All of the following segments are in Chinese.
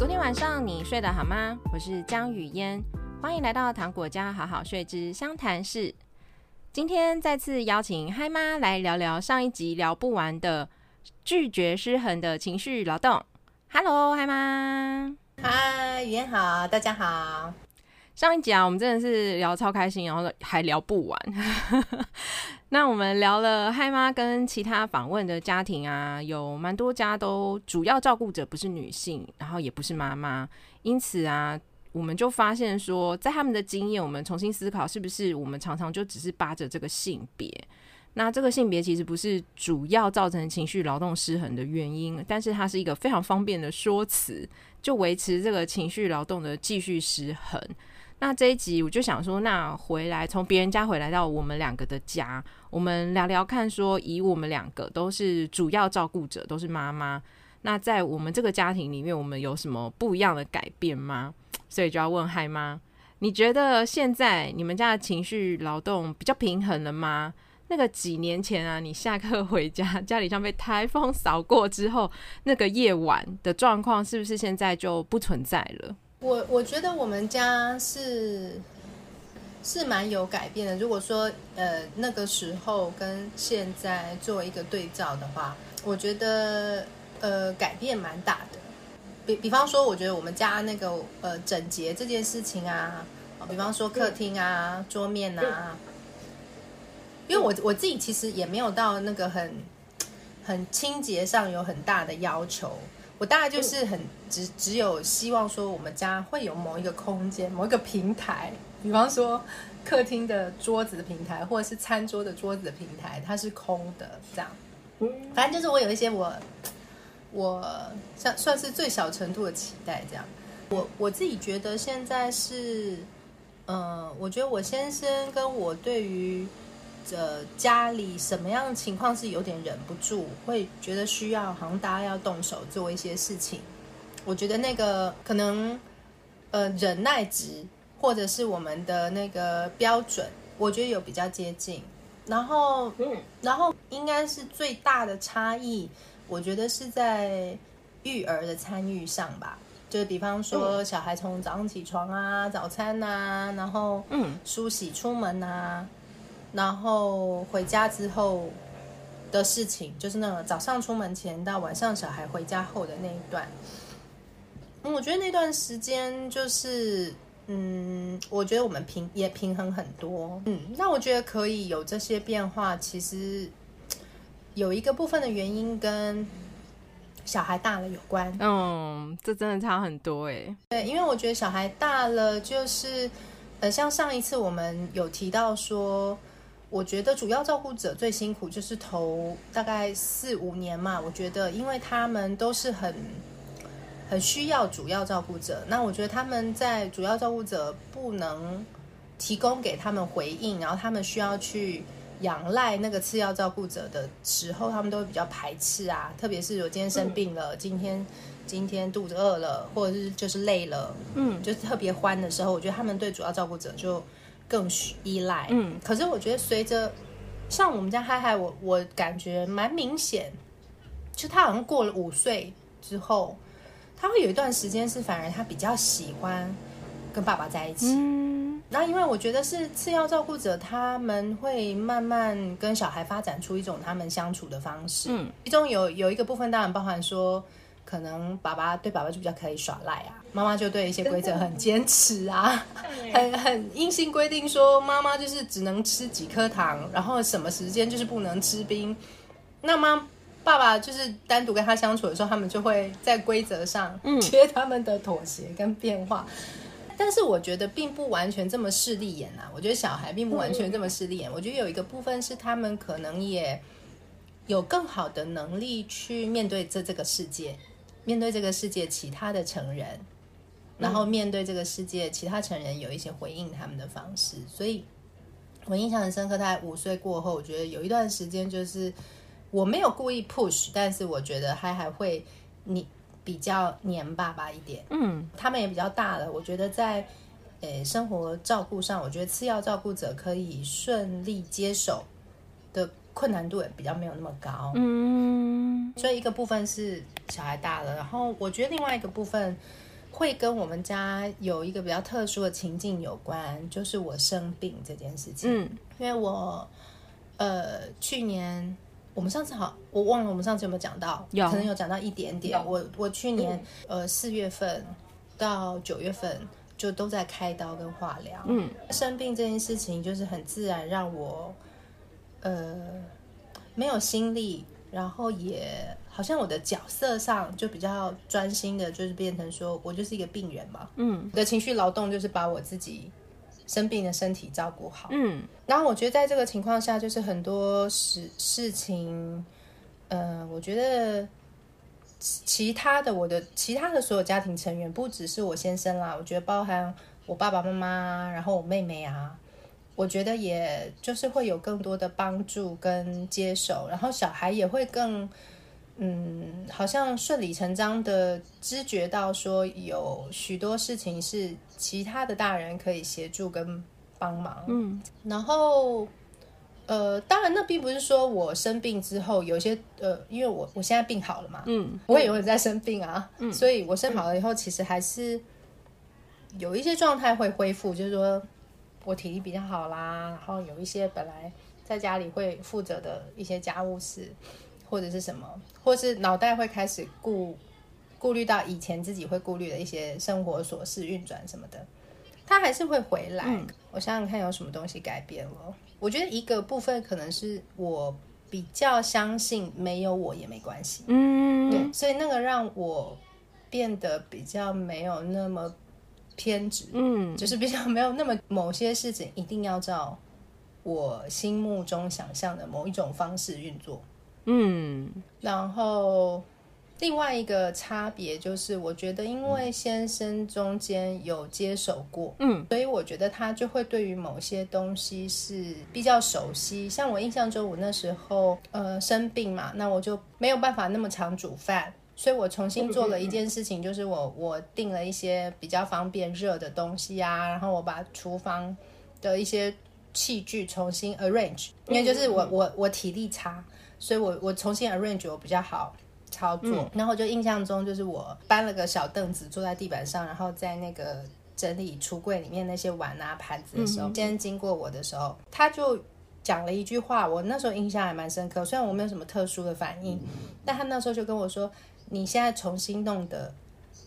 昨天晚上你睡得好吗？我是江雨嫣，欢迎来到糖果家好好睡之湘潭市。今天再次邀请嗨妈来聊聊上一集聊不完的拒绝失衡的情绪劳动。Hello，嗨妈。嗨，雨嫣好，大家好。上一集啊，我们真的是聊超开心，然后还聊不完。那我们聊了嗨妈跟其他访问的家庭啊，有蛮多家都主要照顾者不是女性，然后也不是妈妈，因此啊，我们就发现说，在他们的经验，我们重新思考，是不是我们常常就只是扒着这个性别？那这个性别其实不是主要造成情绪劳动失衡的原因，但是它是一个非常方便的说辞，就维持这个情绪劳动的继续失衡。那这一集我就想说，那回来从别人家回来到我们两个的家，我们聊聊看，说以我们两个都是主要照顾者，都是妈妈，那在我们这个家庭里面，我们有什么不一样的改变吗？所以就要问嗨妈，你觉得现在你们家的情绪劳动比较平衡了吗？那个几年前啊，你下课 回家，家里像被台风扫过之后，那个夜晚的状况是不是现在就不存在了？我我觉得我们家是是蛮有改变的。如果说呃那个时候跟现在做一个对照的话，我觉得呃改变蛮大的。比比方说，我觉得我们家那个呃整洁这件事情啊，比方说客厅啊、桌面啊，因为我我自己其实也没有到那个很很清洁上有很大的要求。我大概就是很只只有希望说，我们家会有某一个空间、某一个平台，比方说客厅的桌子的平台，或者是餐桌的桌子的平台，它是空的，这样。反正就是我有一些我我算算是最小程度的期待，这样。我我自己觉得现在是，嗯、呃，我觉得我先生跟我对于。这家里什么样的情况是有点忍不住，会觉得需要，好像大家要动手做一些事情。我觉得那个可能，呃，忍耐值或者是我们的那个标准，我觉得有比较接近。然后，嗯，然后应该是最大的差异，我觉得是在育儿的参与上吧。就是比方说，小孩从早上起床啊，早餐啊，然后嗯，梳洗出门啊。然后回家之后的事情，就是那个早上出门前到晚上小孩回家后的那一段。嗯，我觉得那段时间就是，嗯，我觉得我们平也平衡很多。嗯，那我觉得可以有这些变化，其实有一个部分的原因跟小孩大了有关。嗯，这真的差很多哎。对，因为我觉得小孩大了，就是呃，像上一次我们有提到说。我觉得主要照顾者最辛苦就是头大概四五年嘛。我觉得，因为他们都是很很需要主要照顾者，那我觉得他们在主要照顾者不能提供给他们回应，然后他们需要去仰赖那个次要照顾者的时候，他们都会比较排斥啊。特别是我今天生病了，今天今天肚子饿了，或者是就是累了，嗯，就是特别欢的时候，我觉得他们对主要照顾者就。更依赖，嗯，可是我觉得随着像我们家嗨嗨，我我感觉蛮明显，就他好像过了五岁之后，他会有一段时间是反而他比较喜欢跟爸爸在一起，嗯，然后因为我觉得是次要照顾者，他们会慢慢跟小孩发展出一种他们相处的方式，嗯，其中有有一个部分当然包含说。可能爸爸对爸爸就比较可以耍赖啊，妈妈就对一些规则很坚持啊，很很硬性规定说妈妈就是只能吃几颗糖，然后什么时间就是不能吃冰。那妈爸爸就是单独跟他相处的时候，他们就会在规则上接他们的妥协跟变化。嗯。但是我觉得并不完全这么势利眼啊，我觉得小孩并不完全这么势利眼。我觉得有一个部分是他们可能也有更好的能力去面对这这个世界。面对这个世界其他的成人，然后面对这个世界其他成人有一些回应他们的方式，所以我印象很深刻。大概五岁过后，我觉得有一段时间就是我没有故意 push，但是我觉得他还会你比较黏爸爸一点。嗯，他们也比较大了，我觉得在诶生活照顾上，我觉得次要照顾者可以顺利接手的困难度也比较没有那么高。嗯。所以一个部分是小孩大了，然后我觉得另外一个部分，会跟我们家有一个比较特殊的情境有关，就是我生病这件事情。嗯，因为我呃去年我们上次好，我忘了我们上次有没有讲到，有可能有讲到一点点。我我去年、嗯、呃四月份到九月份就都在开刀跟化疗。嗯，生病这件事情就是很自然让我呃没有心力，然后也。好像我的角色上就比较专心的，就是变成说我就是一个病人嘛。嗯，我的情绪劳动就是把我自己生病的身体照顾好。嗯，然后我觉得在这个情况下，就是很多事事情，呃，我觉得其他的我的其他的所有家庭成员，不只是我先生啦，我觉得包含我爸爸妈妈，然后我妹妹啊，我觉得也就是会有更多的帮助跟接受，然后小孩也会更。嗯，好像顺理成章的知觉到说有许多事情是其他的大人可以协助跟帮忙。嗯，然后呃，当然那并不是说我生病之后有些呃，因为我我现在病好了嘛，嗯，我也有在生病啊，嗯，所以我生好了以后，其实还是有一些状态会恢复，就是说我体力比较好啦，然后有一些本来在家里会负责的一些家务事。或者是什么，或是脑袋会开始顾顾虑到以前自己会顾虑的一些生活琐事运转什么的，他还是会回来。嗯、我想想看有什么东西改变了。我觉得一个部分可能是我比较相信没有我也没关系。嗯，对，所以那个让我变得比较没有那么偏执。嗯，就是比较没有那么某些事情一定要照我心目中想象的某一种方式运作。嗯，然后另外一个差别就是，我觉得因为先生中间有接手过，嗯，所以我觉得他就会对于某些东西是比较熟悉。像我印象中，我那时候呃生病嘛，那我就没有办法那么常煮饭，所以我重新做了一件事情，就是我我订了一些比较方便热的东西啊，然后我把厨房的一些器具重新 arrange，因为就是我我我体力差。所以我我重新 arrange 我比较好操作，嗯、然后就印象中就是我搬了个小凳子坐在地板上，然后在那个整理橱柜里面那些碗啊盘子的时候，今天、嗯、经过我的时候，他就讲了一句话，我那时候印象还蛮深刻，虽然我没有什么特殊的反应，嗯、但他那时候就跟我说：“你现在重新弄的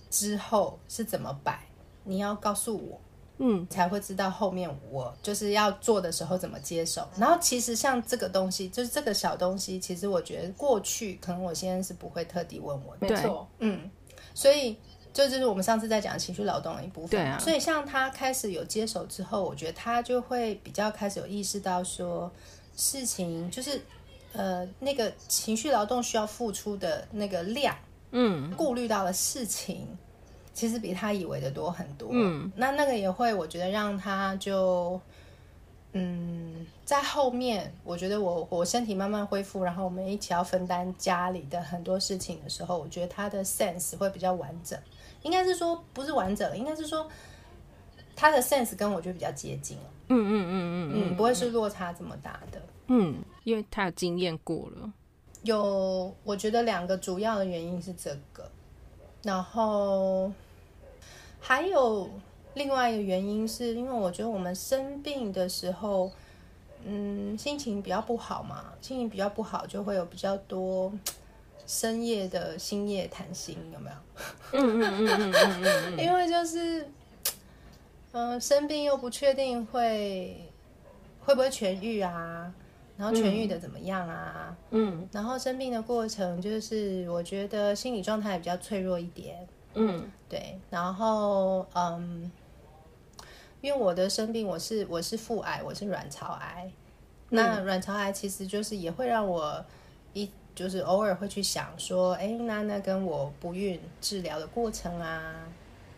之后是怎么摆，你要告诉我。”嗯，才会知道后面我就是要做的时候怎么接手。然后其实像这个东西，就是这个小东西，其实我觉得过去可能我先生是不会特地问我的。没错，嗯，所以这就是我们上次在讲情绪劳动的一部分。对啊，所以像他开始有接手之后，我觉得他就会比较开始有意识到说，事情就是呃那个情绪劳动需要付出的那个量，嗯，顾虑到了事情。其实比他以为的多很多。嗯，那那个也会，我觉得让他就，嗯，在后面，我觉得我我身体慢慢恢复，然后我们一起要分担家里的很多事情的时候，我觉得他的 sense 会比较完整。应该是说不是完整，应该是说他的 sense 跟我就比较接近了。嗯嗯嗯嗯嗯，不会是落差这么大的。嗯，因为他有经验过了。有，我觉得两个主要的原因是这个。然后还有另外一个原因，是因为我觉得我们生病的时候，嗯，心情比较不好嘛，心情比较不好，就会有比较多深夜的心夜谈心，有没有？嗯嗯嗯嗯嗯嗯，因为就是，嗯、呃，生病又不确定会会不会痊愈啊。然后痊愈的怎么样啊？嗯，然后生病的过程就是我觉得心理状态比较脆弱一点。嗯，对。然后嗯，因为我的生病，我是我是腹癌，我是卵巢癌。嗯、那卵巢癌其实就是也会让我一就是偶尔会去想说，哎，那那跟我不孕治疗的过程啊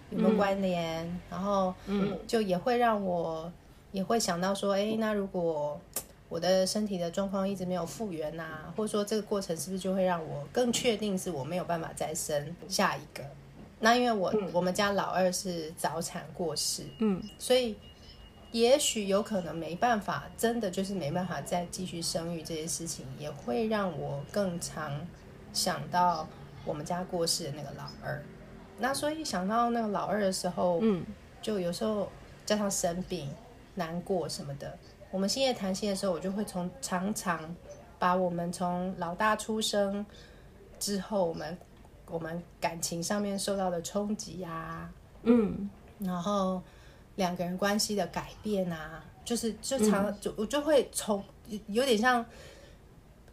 有没有关联？嗯、然后嗯，就也会让我也会想到说，哎，那如果我的身体的状况一直没有复原呐、啊，或者说这个过程是不是就会让我更确定是我没有办法再生下一个？那因为我、嗯、我们家老二是早产过世，嗯，所以也许有可能没办法，真的就是没办法再继续生育这些事情，也会让我更常想到我们家过世的那个老二。那所以想到那个老二的时候，嗯，就有时候加上生病、难过什么的，我们星夜谈心的时候，我就会从常常把我们从老大出生之后，我们我们感情上面受到的冲击啊，嗯，然后两个人关系的改变啊，就是就常、嗯、就我就会从有点像。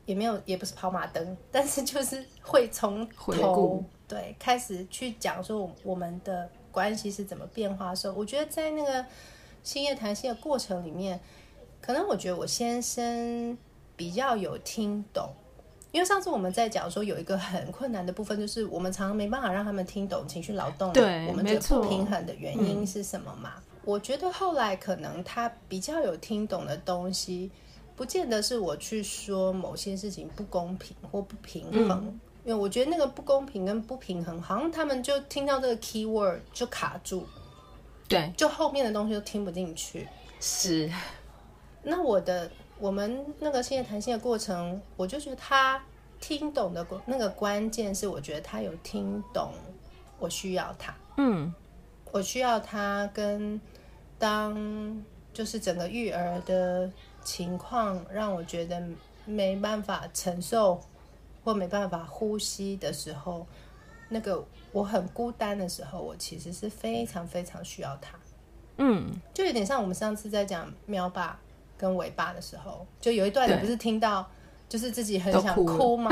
也没有，也不是跑马灯，但是就是会从头对开始去讲说我们的关系是怎么变化的时候，我觉得在那个星夜谈心的过程里面，可能我觉得我先生比较有听懂，因为上次我们在讲说有一个很困难的部分，就是我们常常没办法让他们听懂情绪劳动，对，我们觉得不平衡的原因是什么嘛？我觉得后来可能他比较有听懂的东西。不见得是我去说某些事情不公平或不平衡，嗯，因为我觉得那个不公平跟不平衡，好像他们就听到这个 key word 就卡住，对，就后面的东西都听不进去。是，那我的我们那个现在谈心的过程，我就觉得他听懂的那个关键是，我觉得他有听懂我需要他，嗯，我需要他跟当就是整个育儿的。情况让我觉得没办法承受或没办法呼吸的时候，那个我很孤单的时候，我其实是非常非常需要他。嗯，就有点像我们上次在讲喵爸跟尾巴的时候，就有一段你不是听到，就是自己很想哭嘛，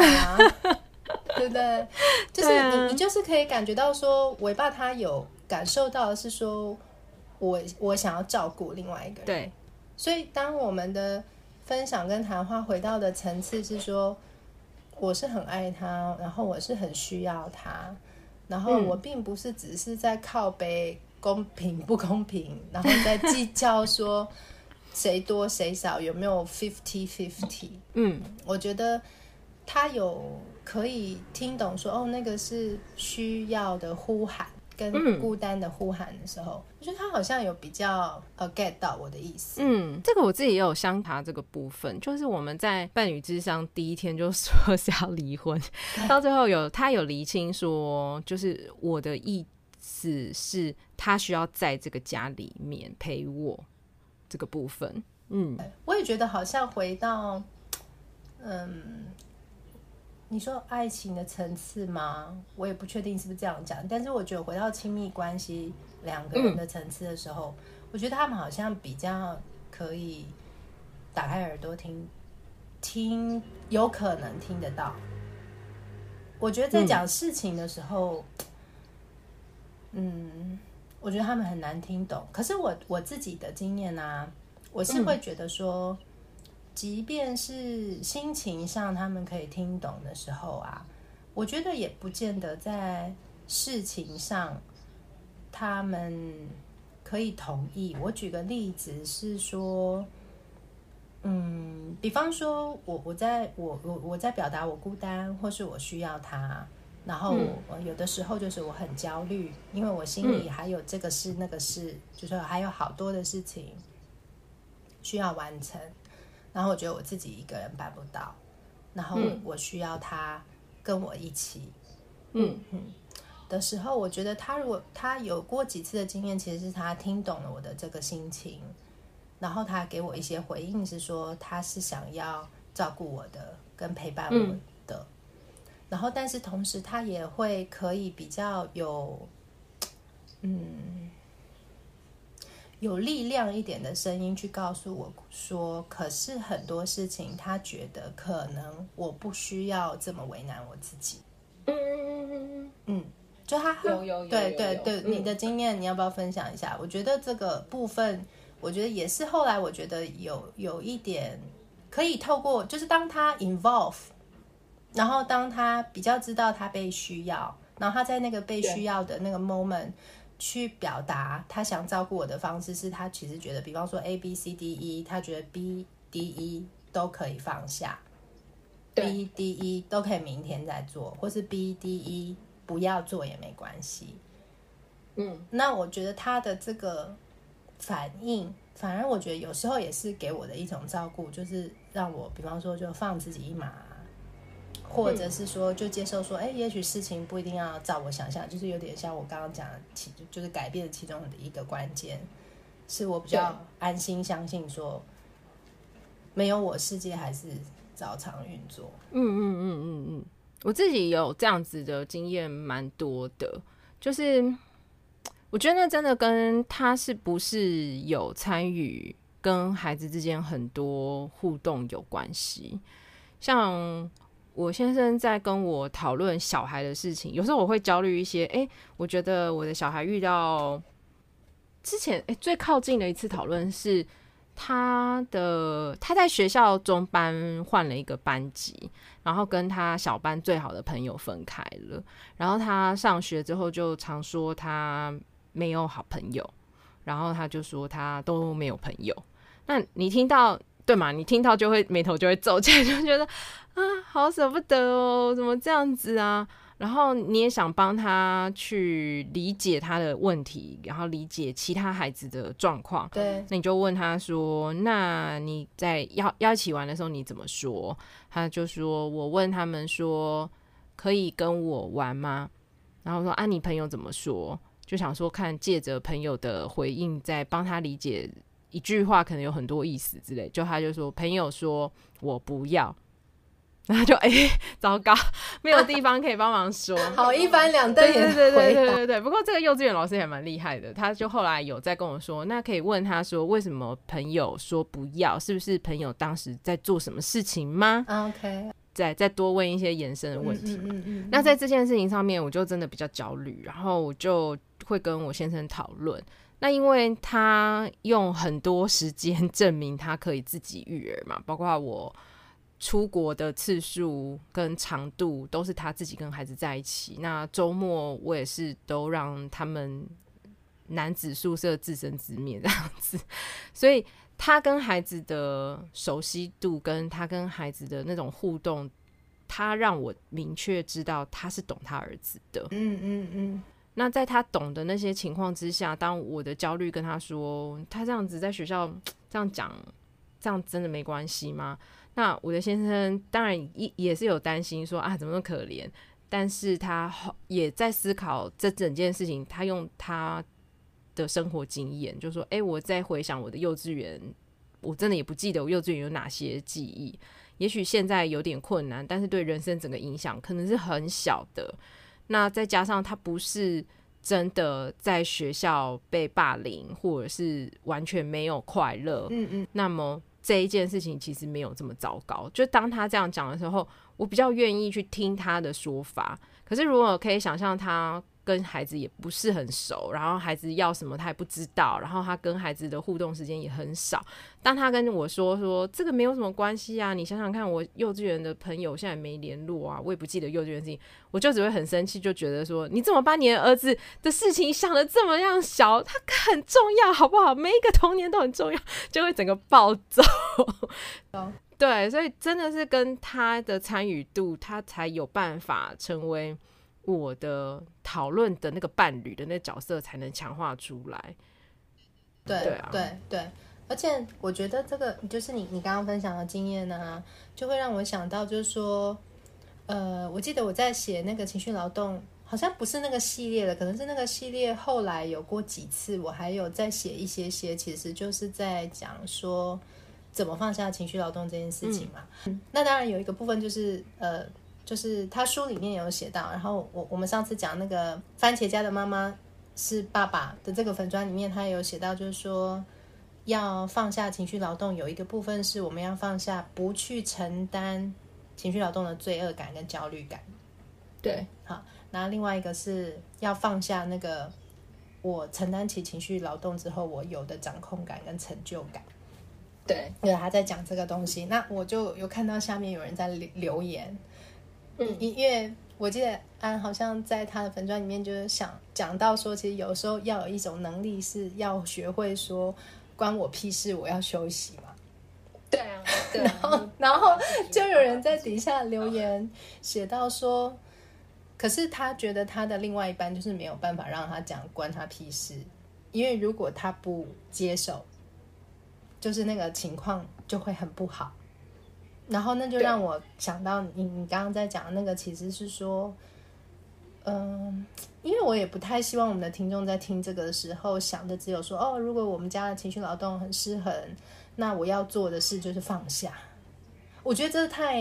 对不对？就是你、啊、你就是可以感觉到说，尾巴他有感受到的是说我我想要照顾另外一个人，对。所以，当我们的分享跟谈话回到的层次是说，我是很爱他，然后我是很需要他，然后我并不是只是在靠北公平不公平，然后在计较说谁多谁少，有没有 fifty fifty。嗯，我觉得他有可以听懂说，哦，那个是需要的呼喊。跟孤单的呼喊的时候，嗯、我觉得他好像有比较呃 get 到我的意思。嗯，这个我自己也有相查这个部分，就是我们在伴侣之商第一天就说是要离婚，到最后有他有厘清说，就是我的意思是，他需要在这个家里面陪我这个部分。嗯，我也觉得好像回到嗯。你说爱情的层次吗？我也不确定是不是这样讲，但是我觉得回到亲密关系两个人的层次的时候，嗯，我觉得他们好像比较可以打开耳朵听，听有可能听得到。我觉得在讲事情的时候，嗯，嗯，我觉得他们很难听懂。可是我我自己的经验啊，我是会觉得说。嗯即便是心情上他们可以听懂的时候啊，我觉得也不见得在事情上他们可以同意。我举个例子是说，嗯，比方说我我在我我我在表达我孤单，或是我需要他，然后我有的时候就是我很焦虑，因为我心里还有这个事那个事，就是还有好多的事情需要完成。然后我觉得我自己一个人办不到，然后我需要他跟我一起，嗯。嗯。的时候，我觉得他如果他有过几次的经验，其实是他听懂了我的这个心情，然后他给我一些回应，是说他是想要照顾我的，跟陪伴我然后但是同时他也会可以比较有，嗯。有力量一点的声音去告诉我说，可是很多事情他觉得可能我不需要这么为难我自己。嗯嗯嗯嗯，就他有有有对对对，你的经验你要不要分享一下？我觉得这个部分，我觉得也是后来我觉得有有一点可以透过，就是当他 involve，然后当他比较知道他被需要，然后他在那个被需要的那个 moment。去表达他想照顾我的方式，是他其实觉得，比方说 A B C D E，他觉得 B D E 都可以放下，B D E 都可以明天再做，或是 B D E 不要做也没关系。嗯，那我觉得他的这个反应，反而我觉得有时候也是给我的一种照顾，就是让我比方说就放自己一马，或者是说就接受说，哎，也许事情不一定要照我想象，就是有点像我刚刚讲的其，就是改变其中的一个关键，是我比较安心相信说，没有我世界还是照常运作。嗯嗯嗯嗯嗯，我自己有这样子的经验蛮多的，就是我觉得那真的跟他是不是有参与跟孩子之间很多互动有关系，像。我先生在跟我讨论小孩的事情，有时候我会焦虑一些。哎、我觉得我的小孩遇到之前，哎、最靠近的一次讨论是他的他在学校中班换了一个班级，然后跟他小班最好的朋友分开了。然后他上学之后就常说他没有好朋友，然后他就说他都没有朋友。那你听到？对嘛？你听到就会眉头就会皱起来，就觉得 啊，好舍不得哦，怎么这样子啊？然后你也想帮他去理解他的问题，然后理解其他孩子的状况。对，那你就问他说：“那你在要要一起玩的时候你怎么说？”他就说：“我问他们说可以跟我玩吗？”然后说：“啊，你朋友怎么说？”就想说看借着朋友的回应，再帮他理解。一句话可能有很多意思之类，就他就说朋友说我不要，然后就哎、欸、糟糕，没有地方可以帮忙说，好一翻两瞪眼，对对对对对对。不过这个幼稚园老师也蛮厉害的，他就后来有在跟我说，那可以问他说为什么朋友说不要，是不是朋友当时在做什么事情吗？OK，再再多问一些延伸的问题。嗯嗯嗯。那在这件事情上面，我就真的比较焦虑，然后我就会跟我先生讨论。那因为他用很多时间 证明他可以自己育儿嘛，包括我出国的次数跟长度都是他自己跟孩子在一起。那周末我也是都让他们男子宿舍自生自灭这样子，所以他跟孩子的熟悉度跟他跟孩子的那种互动，他让我明确知道他是懂他儿子的。嗯嗯嗯。那在他懂的那些情况之下，当我的焦虑跟他说，他这样子在学校这样讲，这样真的没关系吗？那我的先生当然也也是有担心说啊，怎么那么可怜？但是他也在思考这整件事情，他用他的生活经验，就说，哎，我在回想我的幼稚园，我真的也不记得我幼稚园有哪些记忆，也许现在有点困难，但是对人生整个影响可能是很小的。那再加上他不是真的在学校被霸凌，或者是完全没有快乐，嗯嗯，那么这一件事情其实没有这么糟糕。就当他这样讲的时候，我比较愿意去听他的说法。可是如果可以想象他。跟孩子也不是很熟，然后孩子要什么他也不知道，然后他跟孩子的互动时间也很少。当他跟我说说这个没有什么关系啊，你想想看，我幼稚园的朋友现在没联络啊，我也不记得幼稚园事情，我就只会很生气，就觉得说你怎么把你的儿子的事情想的这么样小？他很重要，好不好？每一个童年都很重要，就会整个暴走。对，所以真的是跟他的参与度，他才有办法成为。我的讨论的那个伴侣的那个角色才能强化出来。对对啊，对对，而且我觉得这个就是你你刚刚分享的经验呢、啊，就会让我想到，就是说，呃，我记得我在写那个情绪劳动，好像不是那个系列的，可能是那个系列后来有过几次，我还有在写一些些，其实就是在讲说怎么放下情绪劳动这件事情嘛。嗯、那当然有一个部分就是呃。就是他书里面有写到，然后我我们上次讲那个番茄家的妈妈是爸爸的这个粉砖里面，他有写到，就是说要放下情绪劳动，有一个部分是我们要放下不去承担情绪劳动的罪恶感跟焦虑感。对，好，那另外一个是要放下那个我承担起情绪劳动之后我有的掌控感跟成就感。对，因为他在讲这个东西，那我就有看到下面有人在留言。嗯，因为我记得安好像在他的粉砖里面就是想讲到说，其实有时候要有一种能力，是要学会说关我屁事，我要休息嘛。对啊，对然后 然后就有人在底下留言写到说，可是他觉得他的另外一半就是没有办法让他讲关他屁事，因为如果他不接受，就是那个情况就会很不好。然后那就让我想到你你刚刚在讲的那个，其实是说，嗯，因为我也不太希望我们的听众在听这个的时候想的只有说，哦，如果我们家的情绪劳动很失衡，那我要做的事就是放下。我觉得这太，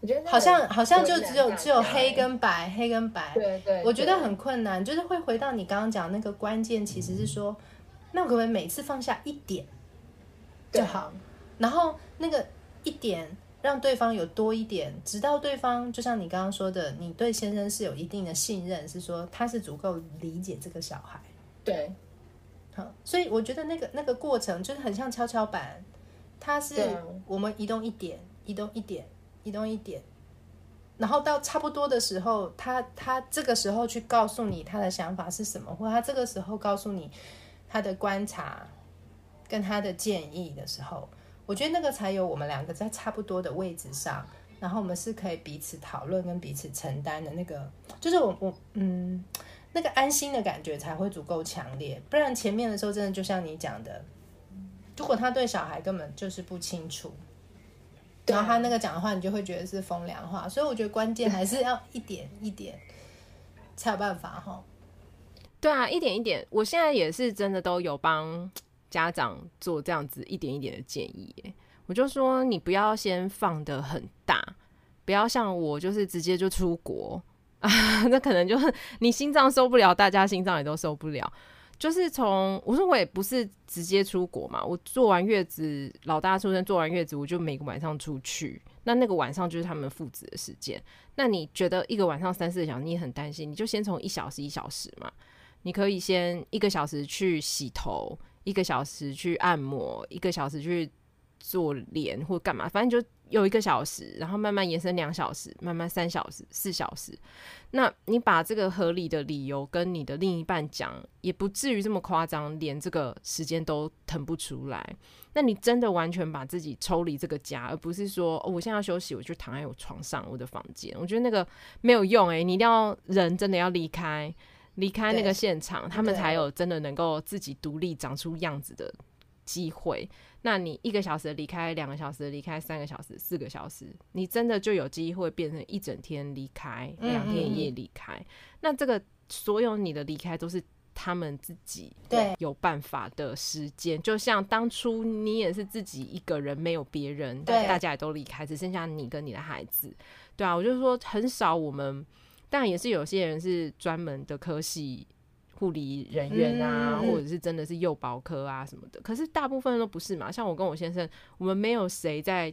我觉得好像好像就只有只有黑跟白，黑跟白，对对，我觉得很困难，就是会回到你刚刚讲那个关键，其实是说，那我可不可以每次放下一点就好？然后那个一点让对方有多一点，直到对方就像你刚刚说的，你对先生是有一定的信任，是说他是足够理解这个小孩。对，好，所以我觉得那个那个过程就是很像跷跷板，它是我们移动一点，移动一点，移动一点，然后到差不多的时候，他他这个时候去告诉你他的想法是什么，或他这个时候告诉你他的观察跟他的建议的时候。我觉得那个才有我们两个在差不多的位置上，然后我们是可以彼此讨论跟彼此承担的那个，就是我我嗯，那个安心的感觉才会足够强烈。不然前面的时候，真的就像你讲的，如果他对小孩根本就是不清楚，然后他那个讲的话，你就会觉得是风凉话。所以我觉得关键还是要一点一点才有办法哈。对啊，一点一点，我现在也是真的都有帮。家长做这样子一点一点的建议，我就说你不要先放得很大，不要像我就是直接就出国啊，那可能就是你心脏受不了，大家心脏也都受不了。就是从我说我也不是直接出国嘛，我坐完月子，老大出生坐完月子，我就每个晚上出去，那那个晚上就是他们父子的时间。那你觉得一个晚上三四个小时，你很担心，你就先从一小时一小时嘛，你可以先一个小时去洗头。一个小时去按摩，一个小时去做脸或干嘛，反正就有一个小时，然后慢慢延伸两小时，慢慢三小时、四小时。那你把这个合理的理由跟你的另一半讲，也不至于这么夸张，连这个时间都腾不出来。那你真的完全把自己抽离这个家，而不是说，哦，我现在要休息，我就躺在我床上，我的房间。我觉得那个没有用诶，你一定要人真的要离开。离开那个现场，他们才有真的能够自己独立长出样子的机会。那你一个小时离开，两个小时离开，三个小时，四个小时，你真的就有机会变成一整天离开，两天一夜离开。那这个所有你的离开都是他们自己对有办法的时间。就像当初你也是自己一个人，没有别人，大家也都离开，只剩下你跟你的孩子。对啊，我就说很少我们。但也是有些人是专门的科系护理人员啊，嗯、或者是真的是幼保科啊什么的。可是大部分都不是嘛。像我跟我先生，我们没有谁在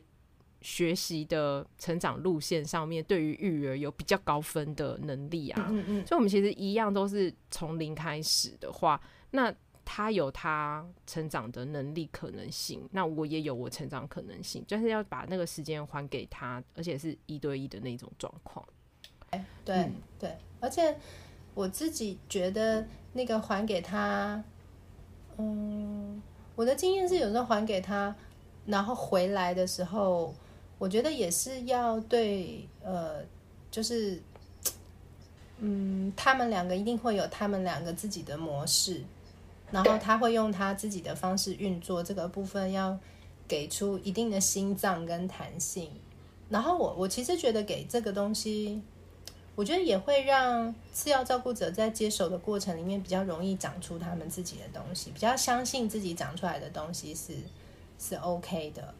学习的成长路线上面对于育儿有比较高分的能力啊。嗯嗯。所以，我们其实一样都是从零开始的话，那他有他成长的能力可能性，那我也有我成长可能性，就是要把那个时间还给他，而且是一对一的那种状况。对、嗯、对，而且我自己觉得那个还给他，嗯，我的经验是有时候还给他，然后回来的时候，我觉得也是要对，呃，就是，嗯，他们两个一定会有他们两个自己的模式，然后他会用他自己的方式运作这个部分，要给出一定的心脏跟弹性。然后我我其实觉得给这个东西。我觉得也会让次要照顾者在接手的过程里面比较容易长出他们自己的东西，比较相信自己长出来的东西是是 OK 的。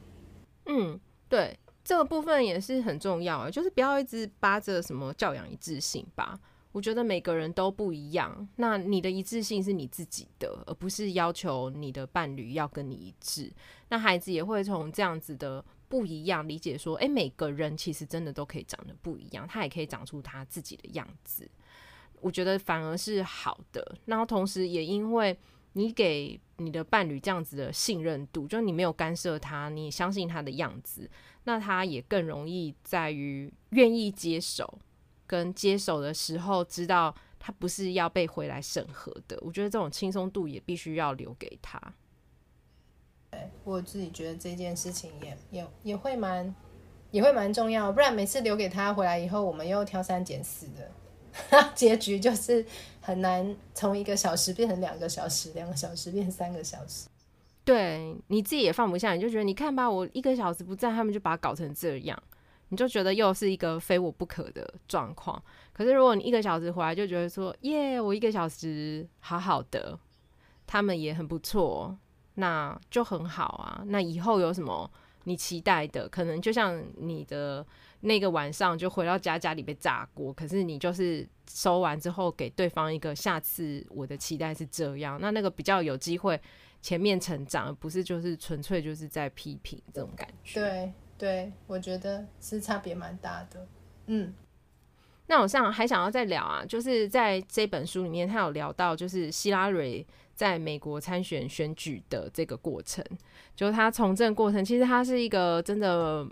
嗯，对，这个部分也是很重要啊，就是不要一直扒着什么教养一致性吧。我觉得每个人都不一样，那你的一致性是你自己的，而不是要求你的伴侣要跟你一致。那孩子也会从这样子的。不一样理解说，诶，每个人其实真的都可以长得不一样，他也可以长出他自己的样子。我觉得反而是好的。然后同时也因为你给你的伴侣这样子的信任度，就你没有干涉他，你相信他的样子，那他也更容易在于愿意接手，跟接手的时候知道他不是要被回来审核的。我觉得这种轻松度也必须要留给他。我自己觉得这件事情也也也会蛮也会蛮重要，不然每次留给他回来以后，我们又挑三拣四的，结局就是很难从一个小时变成两个小时，两个小时变三个小时。对，你自己也放不下，你就觉得你看吧，我一个小时不在，他们就把它搞成这样，你就觉得又是一个非我不可的状况。可是如果你一个小时回来，就觉得说耶，我一个小时好好的，他们也很不错，那就很好啊。那以后有什么你期待的？可能就像你的那个晚上，就回到家，家里被炸锅，可是你就是收完之后给对方一个下次我的期待是这样，那那个比较有机会。前面成长，不是就是纯粹就是在批评这种感觉。对对，我觉得是差别蛮大的。嗯，那我上还想要再聊啊，就是在这本书里面，他有聊到就是希拉蕊在美国参选选举的这个过程，就是他从政过程，其实他是一个真的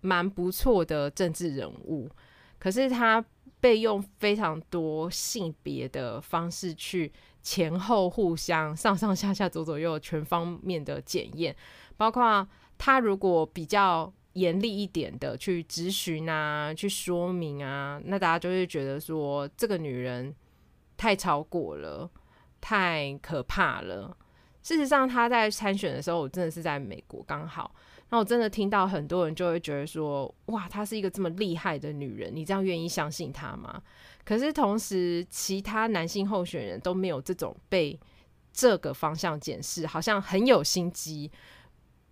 蛮不错的政治人物，可是他被用非常多性别的方式去。前后互相上上下下左左右全方面的检验，包括他如果比较严厉一点的去质询啊，去说明啊，那大家就会觉得说这个女人太超过了，太可怕了。事实上，他在参选的时候，我真的是在美国刚好，那我真的听到很多人就会觉得说，哇，她是一个这么厉害的女人，你这样愿意相信她吗？可是同时，其他男性候选人都没有这种被这个方向检视，好像很有心机。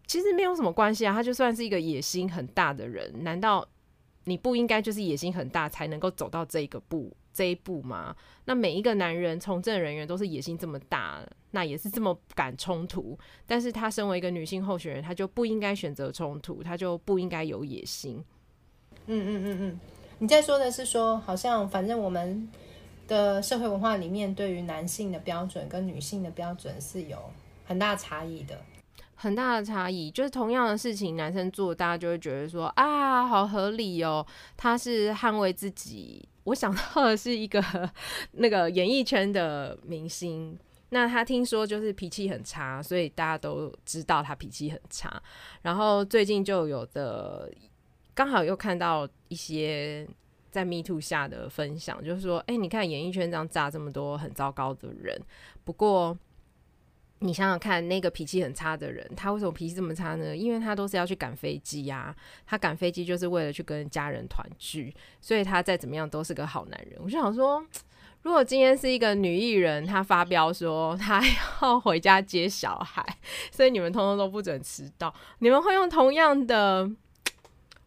其实没有什么关系啊，他就算是一个野心很大的人，难道你不应该就是野心很大才能够走到这一个步这一步吗？那每一个男人从政人员都是野心这么大，那也是这么敢冲突。但是他身为一个女性候选人，他就不应该选择冲突，他就不应该有野心。嗯嗯嗯嗯。你在说的是说，好像反正我们的社会文化里面，对于男性的标准跟女性的标准是有很大差异的，很大的差异。就是同样的事情，男生做，大家就会觉得说啊，好合理哦，他是捍卫自己。我想到的是一个那个演艺圈的明星，那他听说就是脾气很差，所以大家都知道他脾气很差。然后最近就有的。刚好又看到一些在 Me Too 下的分享，就是说，哎、你看演艺圈这样炸这么多很糟糕的人，不过你想想看，那个脾气很差的人，他为什么脾气这么差呢？因为他都是要去赶飞机呀，他赶飞机就是为了去跟家人团聚，所以他再怎么样都是个好男人。我就想说，如果今天是一个女艺人，她发飙说她要回家接小孩，所以你们通通都不准迟到，你们会用同样的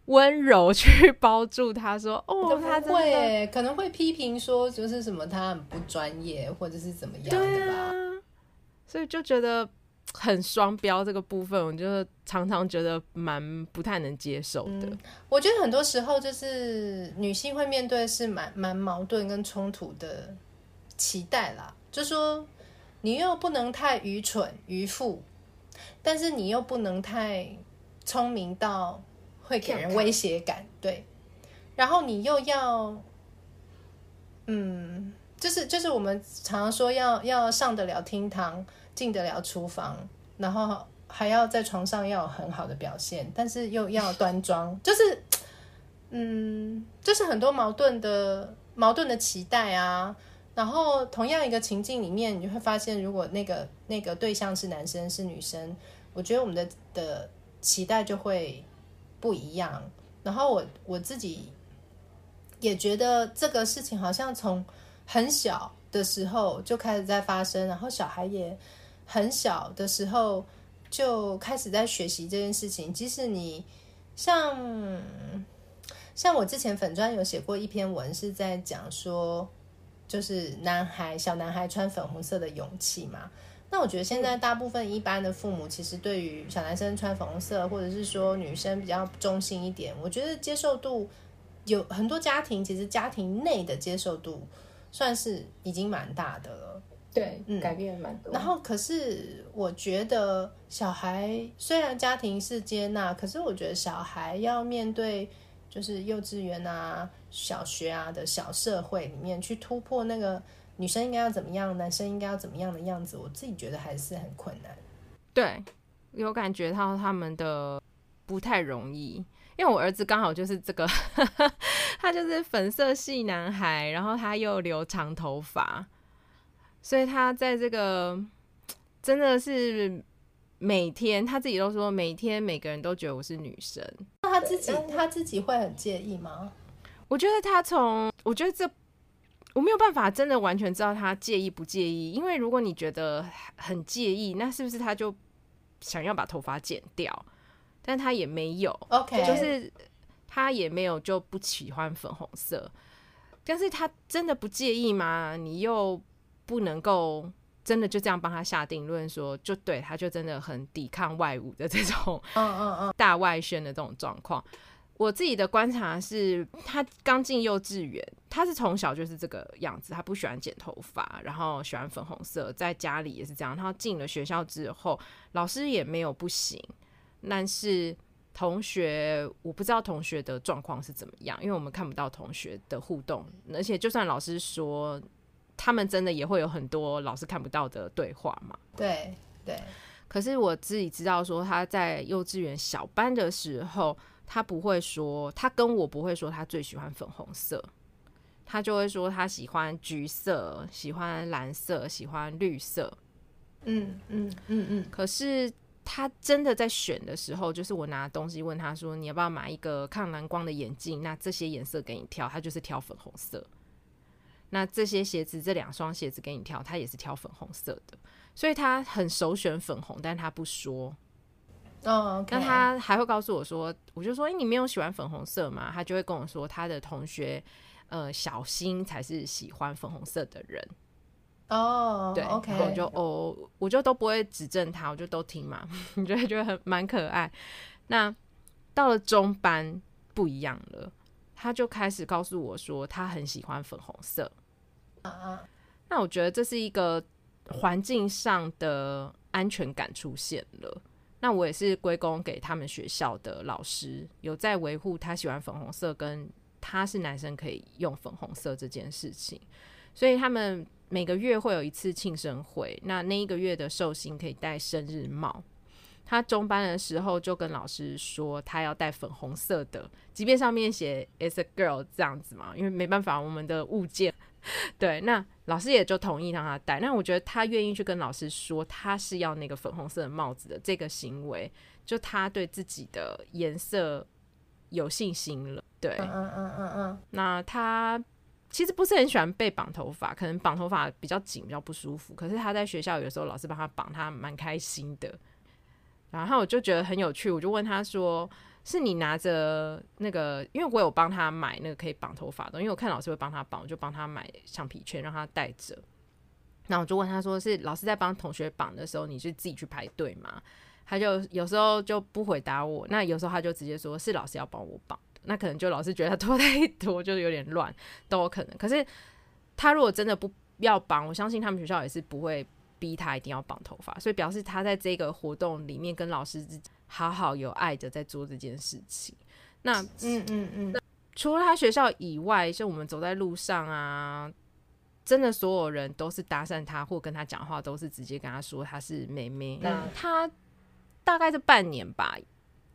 温柔去包住他，说：“哦，他会可能会批评说，就是什么他很不专业，或者是怎么样的吧。”所以就觉得很双标这个部分，我就常常觉得蛮不太能接受的。嗯，我觉得很多时候就是女性会面对是蛮蛮矛盾跟冲突的期待啦，就说你又不能太愚蠢愚妇，但是你又不能太聪明到。会给人威胁感，对，然后你又要，嗯，就是就是我们常常说要要上得了厅堂，进得了厨房，然后还要在床上要有很好的表现，但是又要端庄，就是，嗯，就是很多矛盾的矛盾的期待啊。然后同样一个情境里面，你会发现，如果那个那个对象是男生是女生，我觉得我们的的期待就会。不一样，然后我我自己也觉得这个事情好像从很小的时候就开始在发生，然后小孩也很小的时候就开始在学习这件事情。即使你像像我之前粉专有写过一篇文，是在讲说，就是男孩小男孩穿粉红色的勇气嘛。那我觉得现在大部分一般的父母，其实对于小男生穿粉红色，或者是说女生比较中性一点，我觉得接受度有很多家庭，其实家庭内的接受度算是已经蛮大的了。对，嗯，改变蛮多。然后，可是我觉得小孩虽然家庭是接纳，可是我觉得小孩要面对就是幼稚园啊、小学啊的小社会里面去突破那个。女生应该要怎么样，男生应该要怎么样的样子，我自己觉得还是很困难。对，有感觉到他们的不太容易，因为我儿子刚好就是这个，他就是粉色系男孩，然后他又留长头发，所以他在这个真的是每天他自己都说，每天每个人都觉得我是女生。那他自己他自己会很介意吗？我觉得他从，我觉得这我没有办法真的完全知道他介意不介意，因为如果你觉得很介意，那是不是他就想要把头发剪掉？但他也没有，OK，就是他也没有就不喜欢粉红色，但是他真的不介意吗？你又不能够。真的就这样帮他下定论说，就对，他就真的很抵抗外物的这种，嗯嗯嗯，大外宣的这种状况。我自己的观察是，他刚进幼稚园，他是从小就是这个样子，他不喜欢剪头发，然后喜欢粉红色，在家里也是这样。他进了学校之后，老师也没有不行，但是同学，我不知道同学的状况是怎么样，因为我们看不到同学的互动，而且就算老师说。他们真的也会有很多老师看不到的对话嘛？对对。可是我自己知道，说他在幼稚园小班的时候，他不会说，他跟我不会说他最喜欢粉红色，他就会说他喜欢橘色、喜欢蓝色、喜欢绿色。嗯嗯嗯嗯。可是他真的在选的时候，就是我拿东西问他说：“你要不要买一个抗蓝光的眼镜？”那这些颜色给你挑，他就是挑粉红色。那这些鞋子，这两双鞋子给你挑，他也是挑粉红色的，所以他很首选粉红，但他不说。哦，oh, okay. 那他还会告诉我说，我就说，哎、欸，你没有喜欢粉红色吗？他就会跟我说，他的同学，呃，小新才是喜欢粉红色的人。哦，对，OK，我就哦，我就都不会指正他，我就都听嘛，你觉得觉得很蛮可爱。那到了中班不一样了。他就开始告诉我说，他很喜欢粉红色啊。那我觉得这是一个环境上的安全感出现了。那我也是归功给他们学校的老师，有在维护他喜欢粉红色，跟他是男生可以用粉红色这件事情。所以他们每个月会有一次庆生会，那那一个月的寿星可以戴生日帽。他中班的时候就跟老师说，他要戴粉红色的，即便上面写 "is a girl" 这样子嘛，因为没办法，我们的物件。对，那老师也就同意让他戴。那我觉得他愿意去跟老师说他是要那个粉红色的帽子的这个行为，就他对自己的颜色有信心了。对，嗯嗯嗯嗯嗯。那他其实不是很喜欢被绑头发，可能绑头发比较紧，比较不舒服。可是他在学校有时候老师帮他绑，他蛮开心的。然后我就觉得很有趣，我就问他说：“是你拿着那个？因为我有帮他买那个可以绑头发的，因为我看老师会帮他绑，我就帮他买橡皮圈让他带着。那我就问他说：是老师在帮同学绑的时候，你是自己去排队吗？他就有时候就不回答我，那有时候他就直接说是老师要帮我绑。那可能就老师觉得他拖 太多，就有点乱，都有可能。可是他如果真的不要绑，我相信他们学校也是不会。”逼他一定要绑头发，所以表示他在这个活动里面跟老师好好有爱的在做这件事情。那嗯嗯嗯，除了他学校以外，像我们走在路上啊，真的所有人都是搭讪他或跟他讲话，都是直接跟他说他是妹妹。嗯，他大概这半年吧，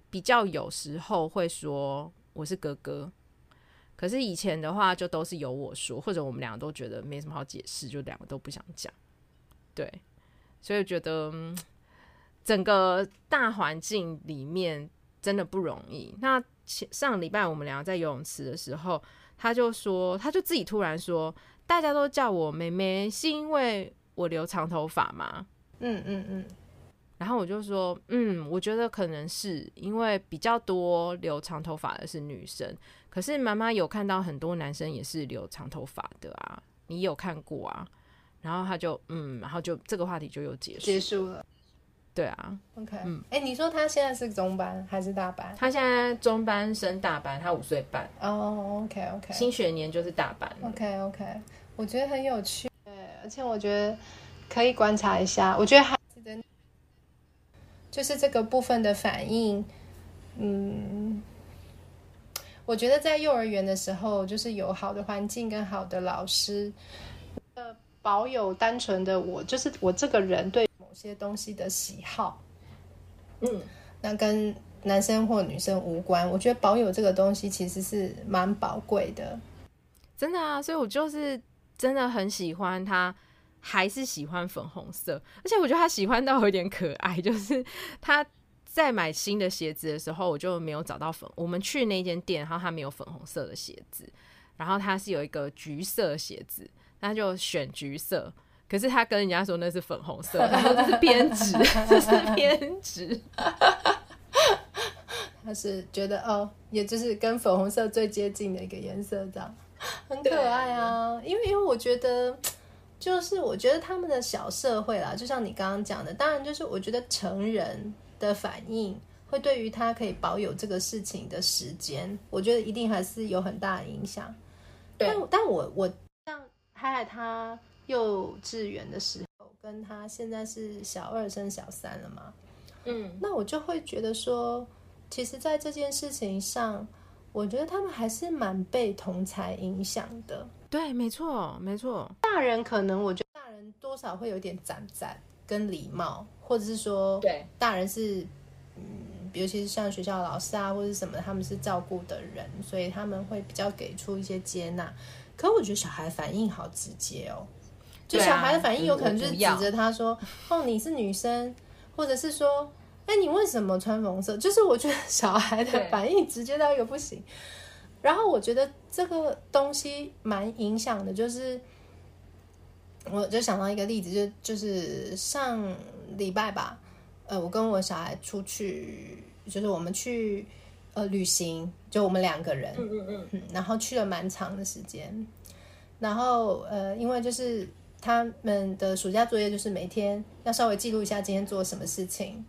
比较有时候会说我是哥哥，可是以前的话就都是由我说，或者我们两个都觉得没什么好解释，就两个都不想讲。对，所以觉得整个大环境里面真的不容易。那上礼拜我们两个在游泳池的时候，他就说，他就自己突然说，大家都叫我妹妹，是因为我留长头发吗？嗯嗯嗯。然后我就说，嗯，我觉得可能是因为比较多留长头发的是女生，可是妈妈有看到很多男生也是留长头发的啊，你有看过啊？然后他就嗯，然后就这个话题就又结束结束了。对啊，OK，嗯，哎，你说他现在是中班还是大班？他现在中班升大班，他五岁半。哦、oh，OK OK，新学年就是大班。OK OK，我觉得很有趣，对，而且我觉得可以观察一下。我觉得孩子的，就是这个部分的反应，嗯，我觉得在幼儿园的时候，就是有好的环境跟好的老师。呃保有单纯的我，就是我这个人对某些东西的喜好，嗯，那跟男生或女生无关。我觉得保有这个东西其实是蛮宝贵的，真的啊。所以我就是真的很喜欢他还是喜欢粉红色，而且我觉得他喜欢到有点可爱，就是他在买新的鞋子的时候，我就没有找到粉。我们去那间店，然后他没有粉红色的鞋子，然后他是有一个橘色鞋子，他就选橘色。可是他跟人家说那是粉红色，他说这是偏执，这是偏执。他是觉得哦，也就是跟粉红色最接近的一个颜色，这样很可爱啊。因为因为我觉得，就是我觉得他们的小社会啦，就像你刚刚讲的，当然就是我觉得成人的反应会对于他可以保有这个事情的时间，我觉得一定还是有很大的影响。但但我我像海海他。幼稚园的时候，跟他现在是小二升小三了嘛，嗯，那我就会觉得说，其实，在这件事情上，我觉得他们还是蛮被同才影响的。对，没错，没错。大人可能，我觉得大人多少会有点攒攒跟礼貌，或者是说，对，大人是，嗯，尤其是像学校老师啊，或者什么，他们是照顾的人，所以他们会比较给出一些接纳。可我觉得小孩反应好直接哦。就小孩的反应有可能就是指着他说：“哦，你是女生，或者是说，哎，你为什么穿粉红色？”就是我觉得小孩的反应直接到一个不行。然后我觉得这个东西蛮影响的，就是我就想到一个例子，就就是上礼拜吧，呃，我跟我小孩出去，就是我们去呃旅行，就我们两个人，嗯嗯嗯，然后去了蛮长的时间，然后呃，因为就是。他们的暑假作业就是每天要稍微记录一下今天做什么事情。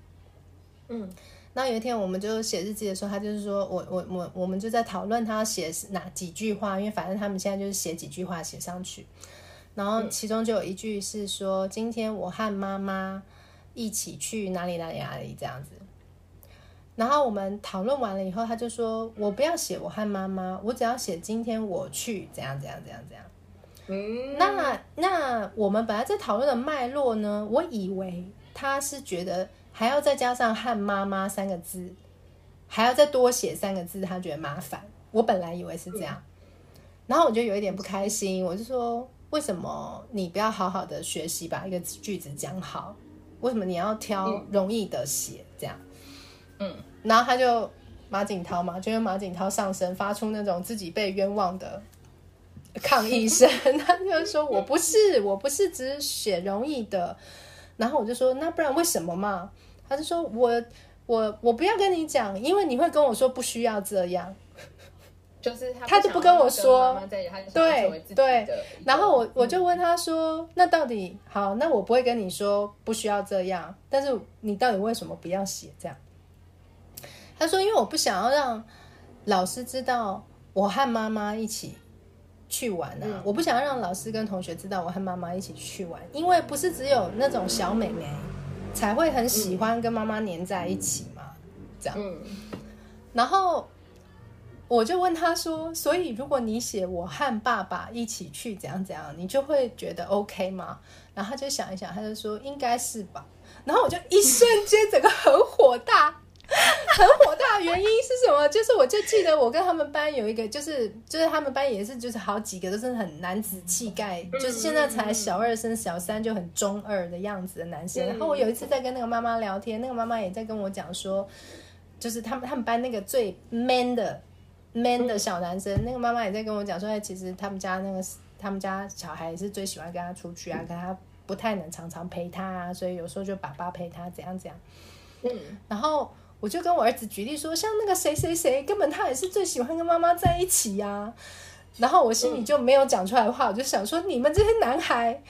嗯，那有一天我们就写日记的时候，他就是说我我我我们就在讨论他要写哪几句话，因为反正他们现在就是写几句话写上去。然后其中就有一句是说今天我和妈妈一起去哪里哪里哪里这样子。然后我们讨论完了以后，他就说我不要写我和妈妈，我只要写今天我去怎样怎样怎样怎样。嗯，那那我们本来在讨论的脉络呢，我以为他是觉得还要再加上“和妈妈”三个字，还要再多写三个字，他觉得麻烦。我本来以为是这样，然后我就有一点不开心，我就说：为什么你不要好好的学习，把一个句子讲好？为什么你要挑容易的写？这样，嗯，然后他就马景涛嘛，就用马景涛上身，发出那种自己被冤枉的。抗议声，他就说：“我不是，我不是只写容易的。”然后我就说：“那不然为什么嘛？”他就说：“我，我，我不要跟你讲，因为你会跟我说不需要这样。”就是他，他就不跟我说，对对。然后我我就问他说：“那到底好？那我不会跟你说不需要这样，但是你到底为什么不要写这样？”他说：“因为我不想要让老师知道我和妈妈一起。”去玩啊！嗯、我不想要让老师跟同学知道我和妈妈一起去玩，因为不是只有那种小美眉才会很喜欢跟妈妈黏在一起嘛，这样。嗯、然后我就问他说：“所以如果你写我和爸爸一起去怎样怎样，你就会觉得 OK 吗？”然后他就想一想，他就说：“应该是吧。”然后我就一瞬间整个很火大。很火大的原因是什么？就是我就记得我跟他们班有一个，就是就是他们班也是就是好几个都是很男子气概，就是现在才小二升小三就很中二的样子的男生。然后我有一次在跟那个妈妈聊天，那个妈妈也在跟我讲说，就是他们他们班那个最 man 的 man 的小男生，那个妈妈也在跟我讲说，哎，其实他们家那个他们家小孩也是最喜欢跟他出去啊，可他不太能常常陪他啊，所以有时候就爸爸陪他怎样怎样。嗯，然后。我就跟我儿子举例说，像那个谁谁谁，根本他也是最喜欢跟妈妈在一起呀、然后我心里就没有讲出来的话，我就想说，你们这些男孩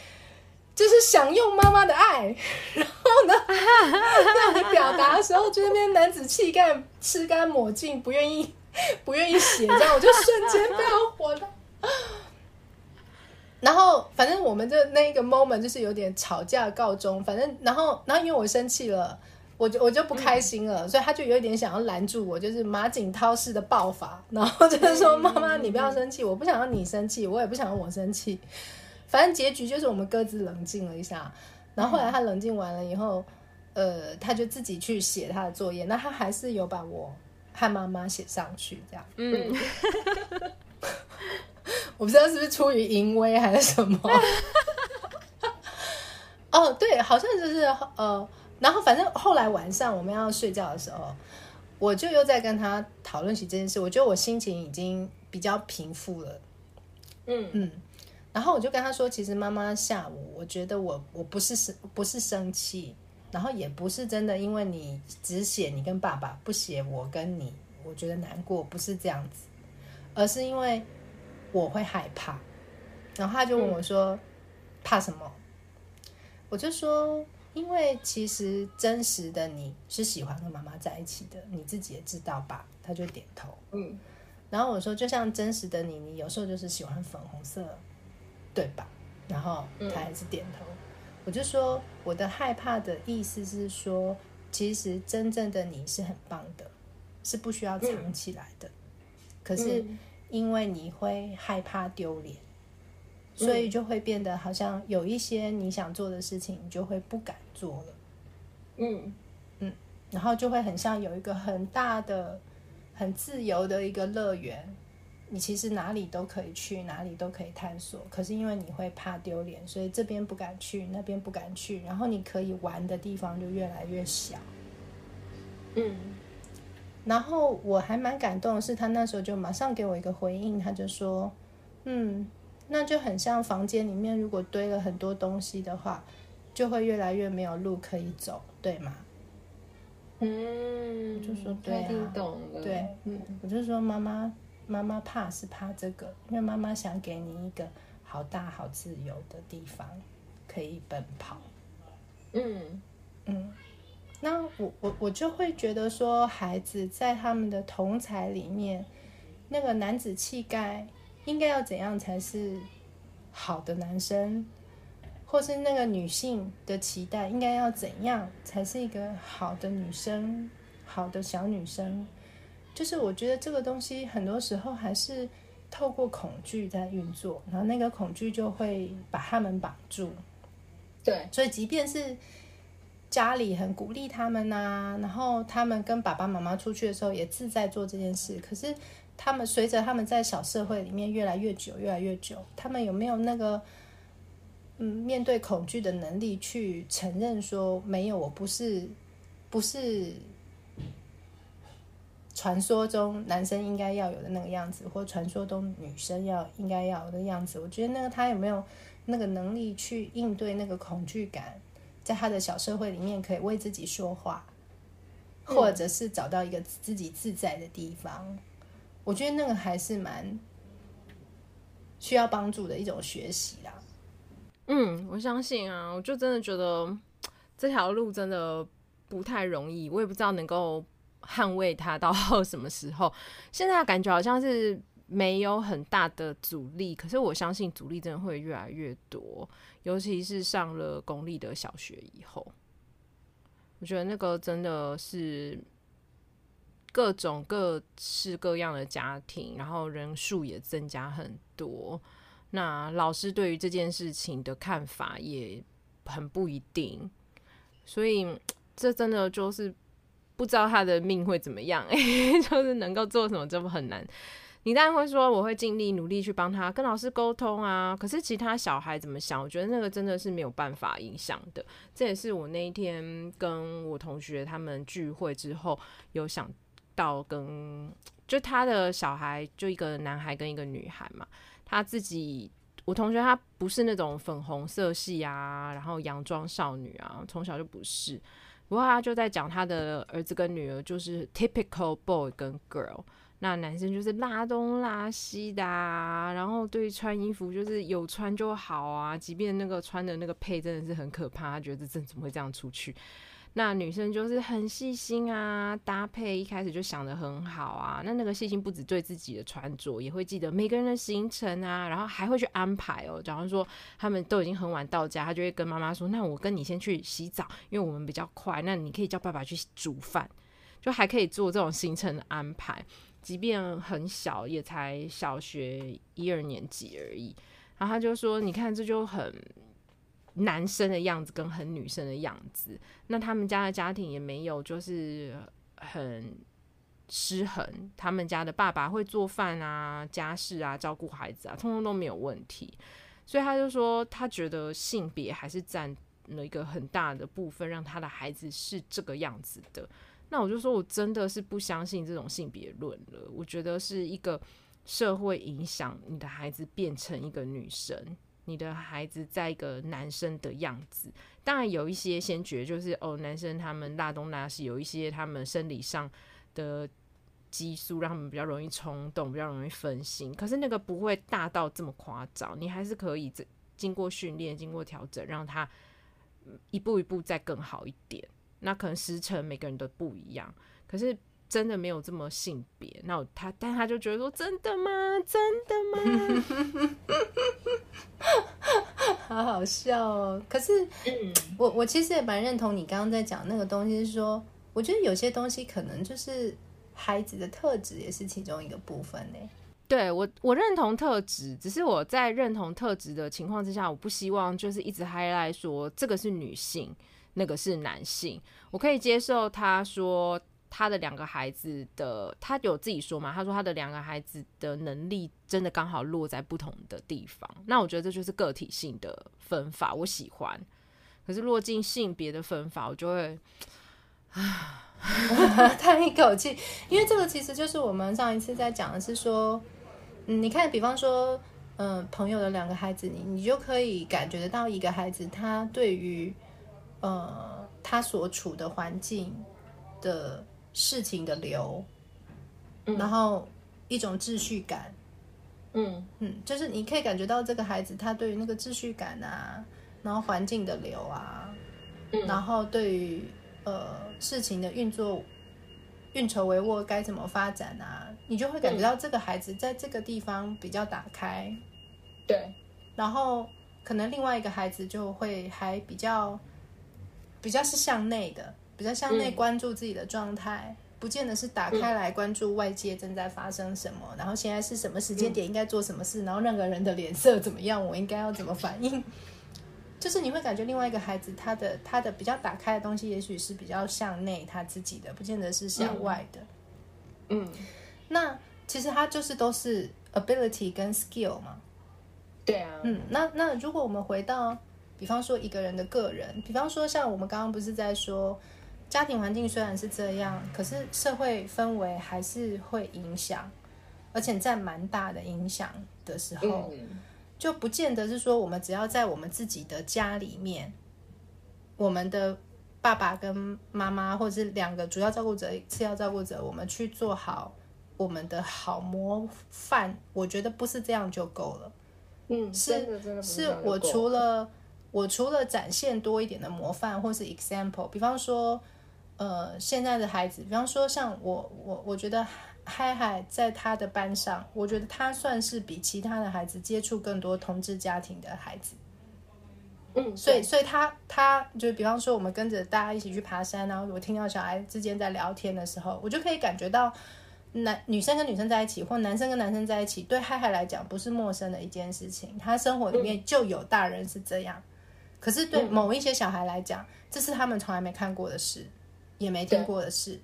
就是享用妈妈的爱，然后呢，让你表达的时候，就那边男子气概吃干抹净，不愿意 不愿意写，这样我就瞬间非常火了。然后反正我们的那一个 moment 就是有点吵架告终，反正然后然后因为我生气了。我就我就不开心了，嗯、所以他就有一点想要拦住我，就是马景涛式的爆发，然后就是说：“妈妈，你不要生气，我不想让你生气，我也不想让我生气。”反正结局就是我们各自冷静了一下，然后后来他冷静完了以后，呃，他就自己去写他的作业，那他还是有把我和妈妈写上去，这样。嗯，我不知道是不是出于淫威还是什么。哦，对，好像就是呃，然后反正后来晚上我们要睡觉的时候，我就又在跟他讨论起这件事。我觉得我心情已经比较平复了，嗯嗯。然后我就跟他说，其实妈妈下午，我觉得我我不是生不是生气，然后也不是真的因为你只写你跟爸爸，不写我跟你，我觉得难过，不是这样子，而是因为我会害怕。然后他就问我说：“嗯、怕什么？”我就说：“因为其实真实的你是喜欢跟妈妈在一起的，你自己也知道吧？”他就点头。嗯。然后我说：“就像真实的你，你有时候就是喜欢粉红色，对吧？”然后他还是点头。嗯、我就说：“我的害怕的意思是说，其实真正的你是很棒的，是不需要藏起来的。嗯、可是因为你会害怕丢脸。”所以就会变得好像有一些你想做的事情，你就会不敢做了。嗯嗯，然后就会很像有一个很大的、很自由的一个乐园，你其实哪里都可以去，哪里都可以探索。可是因为你会怕丢脸，所以这边不敢去，那边不敢去，然后你可以玩的地方就越来越小。嗯，然后我还蛮感动的是，他那时候就马上给我一个回应，他就说：“嗯。”那就很像房间里面，如果堆了很多东西的话，就会越来越没有路可以走，对吗？嗯，我就说对啊。对，嗯，我就说妈妈，妈妈怕是怕这个，因为妈妈想给你一个好大好自由的地方可以奔跑。嗯嗯，那我我我就会觉得说，孩子在他们的同才里面，那个男子气概。应该要怎样才是好的男生，或是那个女性的期待应该要怎样才是一个好的女生、好的小女生？就是我觉得这个东西很多时候还是透过恐惧在运作，然后那个恐惧就会把他们绑住。对，所以即便是家里很鼓励他们啊，然后他们跟爸爸妈妈出去的时候也自在做这件事，可是。他们随着他们在小社会里面越来越久，越来越久，他们有没有那个嗯面对恐惧的能力去承认说没有，我不是不是传说中男生应该要有的那个样子，或传说中女生要应该要有的样子？我觉得那个他有没有那个能力去应对那个恐惧感，在他的小社会里面可以为自己说话，或者是找到一个自己自在的地方。我觉得那个还是蛮需要帮助的一种学习啦。嗯，我相信啊，我就真的觉得这条路真的不太容易，我也不知道能够捍卫它到 什么时候。现在感觉好像是没有很大的阻力，可是我相信阻力真的会越来越多，尤其是上了公立的小学以后，我觉得那个真的是。各种各式各样的家庭，然后人数也增加很多。那老师对于这件事情的看法也很不一定，所以这真的就是不知道他的命会怎么样。欸，就是能够做什么，这不很难。你当然会说，我会尽力努力去帮他跟老师沟通啊。可是其他小孩怎么想？我觉得那个真的是没有办法影响的。这也是我那一天跟我同学他们聚会之后有想。到跟就他的小孩就一个男孩跟一个女孩嘛，他自己我同学他不是那种粉红色系啊，然后洋装少女啊，从小就不是。不过他就在讲他的儿子跟女儿就是 typical boy 跟 girl，那男生就是拉东拉西的啊，然后对穿衣服就是有穿就好啊，即便那个穿的那个配真的是很可怕，他觉得这怎么会这样出去？那女生就是很细心啊，搭配一开始就想得很好啊。那那个细心不止对自己的穿着，也会记得每个人的行程啊，然后还会去安排哦。假如说他们都已经很晚到家，他就会跟妈妈说：“那我跟你先去洗澡，因为我们比较快。那你可以叫爸爸去煮饭，就还可以做这种行程的安排。即便很小，也才小学一二年级而已。然后他就说：你看，这就很。”男生的样子跟很女生的样子，那他们家的家庭也没有就是很失衡。他们家的爸爸会做饭啊、家事啊、照顾孩子啊，通通都没有问题。所以他就说，他觉得性别还是占了一个很大的部分，让他的孩子是这个样子的。那我就说，我真的是不相信这种性别论了。我觉得是一个社会影响你的孩子变成一个女生，你的孩子在一个男生的样子。当然有一些先觉就是哦，男生他们大东大西，有一些他们生理上的激素让他们比较容易冲动，比较容易分心。可是那个不会大到这么夸张，你还是可以这经过训练、经过调整，让他一步一步再更好一点。那可能时辰每个人都不一样，可是真的没有这么性别。那他，但他就觉得说：“真的吗？真的吗？” 好好笑哦。可是，我我其实也蛮认同你刚刚在讲那个东西，是说，我觉得有些东西可能就是孩子的特质，也是其中一个部分呢。对我，我认同特质，只是我在认同特质的情况之下，我不希望就是一直 highlight 说这个是女性，那个是男性。我可以接受他说他的两个孩子的，他有自己说嘛，他说他的两个孩子的能力真的刚好落在不同的地方。那我觉得这就是个体性的分法，我喜欢。可是落进性别的分法，我就会啊 叹一口气，因为这个其实就是我们上一次在讲的是说。嗯，你看，比方说，嗯、朋友的两个孩子，你你就可以感觉得到一个孩子他对于，呃，他所处的环境的事情的流，嗯、然后一种秩序感，嗯嗯，就是你可以感觉到这个孩子他对于那个秩序感啊，然后环境的流啊，嗯、然后对于呃事情的运作。运筹帷幄该怎么发展啊？你就会感觉到这个孩子在这个地方比较打开，对。然后可能另外一个孩子就会还比较比较是向内的，比较向内关注自己的状态，嗯、不见得是打开来关注外界正在发生什么，嗯、然后现在是什么时间点应该做什么事，嗯、然后那个人的脸色怎么样，我应该要怎么反应。就是你会感觉另外一个孩子，他的他的比较打开的东西，也许是比较向内他自己的，不见得是向外的。嗯，嗯，那其实他就是都是 ability 跟 skill 嘛。对啊。嗯，那那如果我们回到，比方说一个人的个人，比方说像我们刚刚不是在说，家庭环境虽然是这样，可是社会氛围还是会影响，而且在蛮大的影响的时候。嗯就不见得是说，我们只要在我们自己的家里面，我们的爸爸跟妈妈，或者是两个主要照顾者、次要照顾者，我们去做好我们的好模范，我觉得不是这样就够了。嗯，是是，是我除了我除了展现多一点的模范，或是 example，比方说，呃，现在的孩子，比方说像我，我我觉得。嗨嗨，在他的班上，我觉得他算是比其他的孩子接触更多同志家庭的孩子。嗯，所以，所以他他就比方说，我们跟着大家一起去爬山，然后我听到小孩之间在聊天的时候，我就可以感觉到男女生跟女生在一起，或男生跟男生在一起，对嗨嗨来讲不是陌生的一件事情。他生活里面就有大人是这样，可是对某一些小孩来讲，这是他们从来没看过的事，也没听过的事，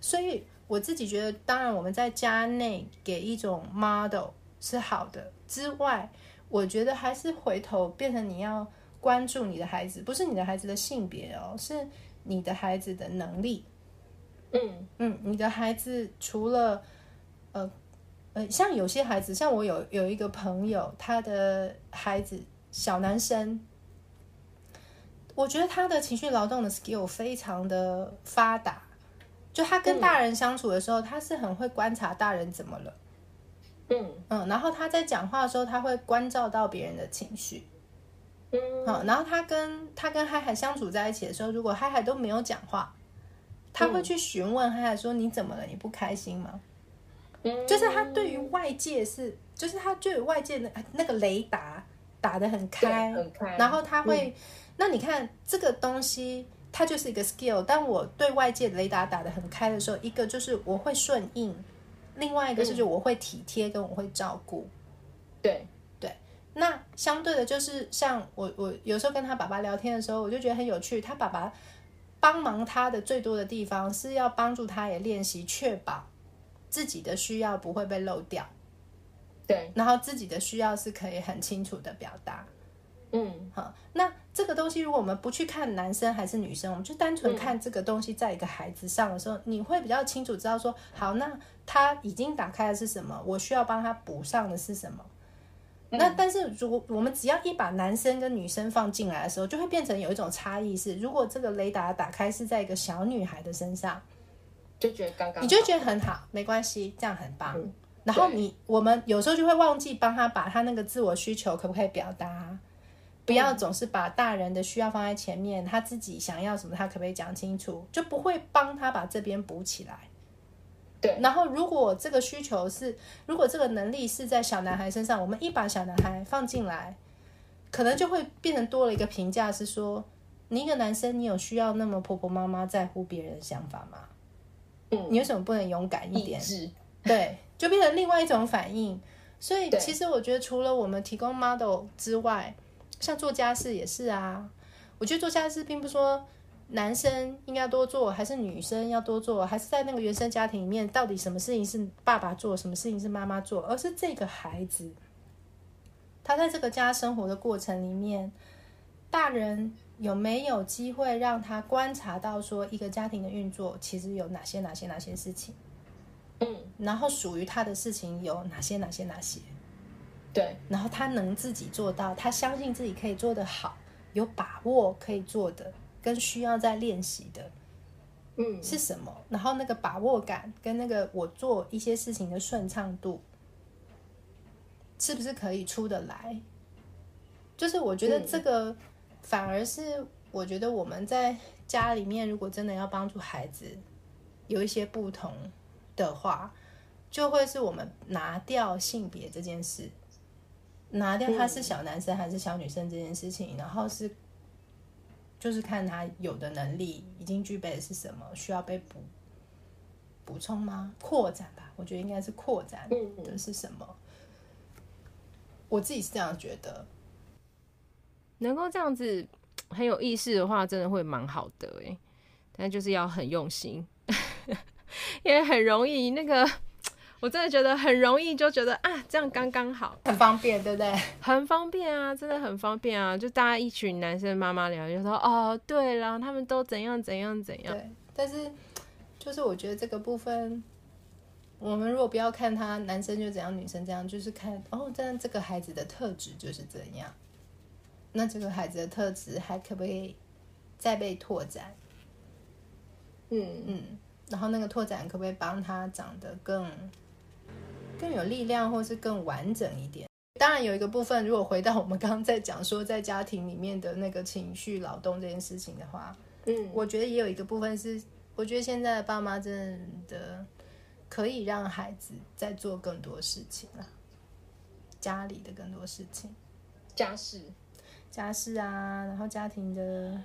所以。我自己觉得，当然我们在家内给一种 model 是好的之外，我觉得还是回头变成你要关注你的孩子，不是你的孩子的性别哦，是你的孩子的能力。嗯嗯，你的孩子除了呃呃，像有些孩子，像我有有一个朋友，他的孩子小男生，我觉得他的情绪劳动的 skill 非常的发达。就他跟大人相处的时候，嗯、他是很会观察大人怎么了，嗯。嗯，然后他在讲话的时候，他会关照到别人的情绪，嗯，好，然后他跟他跟嗨嗨相处在一起的时候，如果嗨嗨都没有讲话，他会去询问嗨嗨说：“你怎么了？你不开心吗？”嗯，就是他对于外界是，就是他对于外界的那个雷达打得很开，很开，然后他会，嗯、那你看这个东西。它就是一个 skill，当我对外界雷达打得很开的时候，一个就是我会顺应，另外一个就是就我会体贴跟我会照顾。对对，那相对的就是像我我有时候跟他爸爸聊天的时候，我就觉得很有趣。他爸爸帮忙他的最多的地方是要帮助他也练习确保自己的需要不会被漏掉。对，然后自己的需要是可以很清楚的表达。嗯，好，那这个东西，如果我们不去看男生还是女生，我们就单纯看这个东西在一个孩子上的时候，嗯、你会比较清楚知道说，好，那他已经打开的是什么，我需要帮他补上的是什么。嗯、那但是如果我们只要一把男生跟女生放进来的时候，就会变成有一种差异是，如果这个雷达打开是在一个小女孩的身上，就觉得刚刚，你就觉得很好，没关系，这样很棒。嗯、然后你我们有时候就会忘记帮他把他那个自我需求可不可以表达。不要总是把大人的需要放在前面，他自己想要什么，他可不可以讲清楚，就不会帮他把这边补起来。对。然后，如果这个需求是，如果这个能力是在小男孩身上，我们一把小男孩放进来，可能就会变成多了一个评价，是说，你一个男生，你有需要那么婆婆妈妈在乎别人的想法吗？嗯。你为什么不能勇敢一点？对，就变成另外一种反应。所以，其实我觉得，除了我们提供 model 之外，像做家事也是啊，我觉得做家事并不是说男生应该多做，还是女生要多做，还是在那个原生家庭里面，到底什么事情是爸爸做，什么事情是妈妈做，而是这个孩子，他在这个家生活的过程里面，大人有没有机会让他观察到说一个家庭的运作其实有哪些哪些哪些事情，嗯，然后属于他的事情有哪些哪些哪些。对，然后他能自己做到，他相信自己可以做得好，有把握可以做的，跟需要在练习的，嗯，是什么？然后那个把握感跟那个我做一些事情的顺畅度，是不是可以出得来？就是我觉得这个反而是我觉得我们在家里面，如果真的要帮助孩子有一些不同的话，就会是我们拿掉性别这件事。拿掉他是小男生还是小女生这件事情，嗯、然后是就是看他有的能力已经具备的是什么，需要被补补充吗？扩展吧，我觉得应该是扩展的是什么？嗯、我自己是这样觉得，能够这样子很有意识的话，真的会蛮好的哎，但就是要很用心，因为很容易那个。我真的觉得很容易，就觉得啊，这样刚刚好，很方便，对不对？很方便啊，真的很方便啊！就大家一群男生妈妈聊，就说哦，对了，他们都怎样怎样怎样。对，但是就是我觉得这个部分，我们如果不要看他男生就怎样，女生这样，就是看哦，这样这个孩子的特质就是怎样。那这个孩子的特质还可不可以再被拓展？嗯嗯，然后那个拓展可不可以帮他长得更？更有力量，或是更完整一点。当然，有一个部分，如果回到我们刚刚在讲说，在家庭里面的那个情绪劳动这件事情的话，嗯，我觉得也有一个部分是，我觉得现在的爸妈真的可以让孩子在做更多事情了，家里的更多事情，家事，家事啊，然后家庭的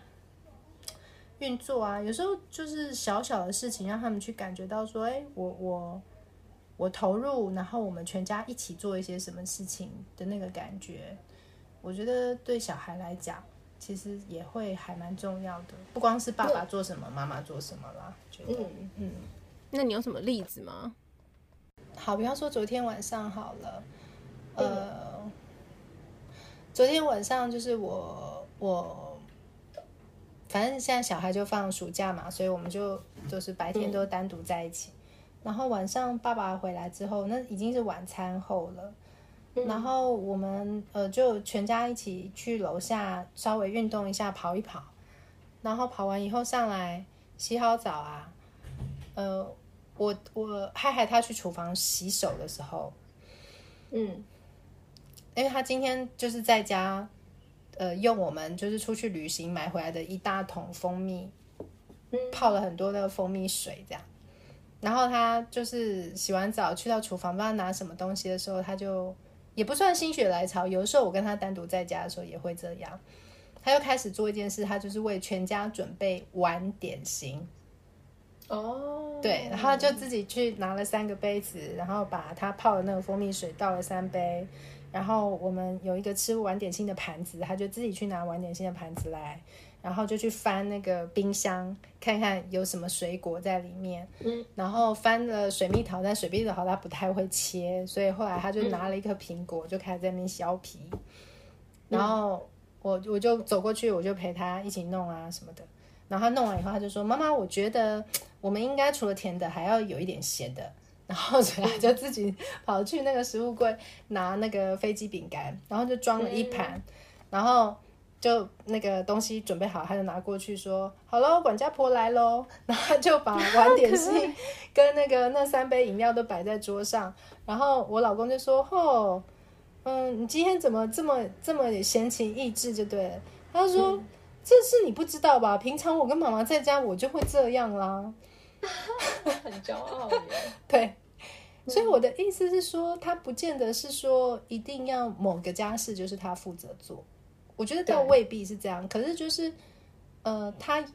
运作啊，有时候就是小小的事情，让他们去感觉到说，哎，我我。我投入，然后我们全家一起做一些什么事情的那个感觉，我觉得对小孩来讲，其实也会还蛮重要的。不光是爸爸做什么，妈妈做什么啦。觉得，嗯嗯。那你有什么例子吗？好，比方说昨天晚上好了，呃，昨天晚上就是我我，反正现在小孩就放暑假嘛，所以我们就就是白天都单独在一起。然后晚上爸爸回来之后，那已经是晚餐后了。嗯、然后我们呃就全家一起去楼下稍微运动一下，跑一跑。然后跑完以后上来洗好澡啊，呃，我我嗨嗨他去厨房洗手的时候，嗯，因为他今天就是在家，呃，用我们就是出去旅行买回来的一大桶蜂蜜，泡了很多的蜂蜜水这样。然后他就是洗完澡去到厨房，不知道拿什么东西的时候，他就也不算心血来潮。有的时候我跟他单独在家的时候也会这样，他又开始做一件事，他就是为全家准备晚点心。哦，对，然后就自己去拿了三个杯子，然后把他泡的那个蜂蜜水倒了三杯，然后我们有一个吃晚点心的盘子，他就自己去拿晚点心的盘子来。然后就去翻那个冰箱，看看有什么水果在里面。嗯，然后翻了水蜜桃，但水蜜桃他不太会切，所以后来他就拿了一颗苹果，就开始在那边削皮。然后我我就走过去，我就陪他一起弄啊什么的。然后他弄完以后，他就说：“妈妈，我觉得我们应该除了甜的，还要有一点咸的。”然后所以他就自己跑去那个食物柜拿那个飞机饼干，然后就装了一盘，然后就那个东西准备好，他就拿过去说：“好喽，管家婆来喽。”然后他就把碗点心跟那个那三杯饮料都摆在桌上。然后我老公就说：“哦，嗯，你今天怎么这么这么闲情逸致？”就对了，他说。嗯这是你不知道吧？平常我跟妈妈在家，我就会这样啦，很骄傲耶。对，所以我的意思是说，他不见得是说一定要某个家事就是他负责做，我觉得倒未必是这样。可是就是，呃，他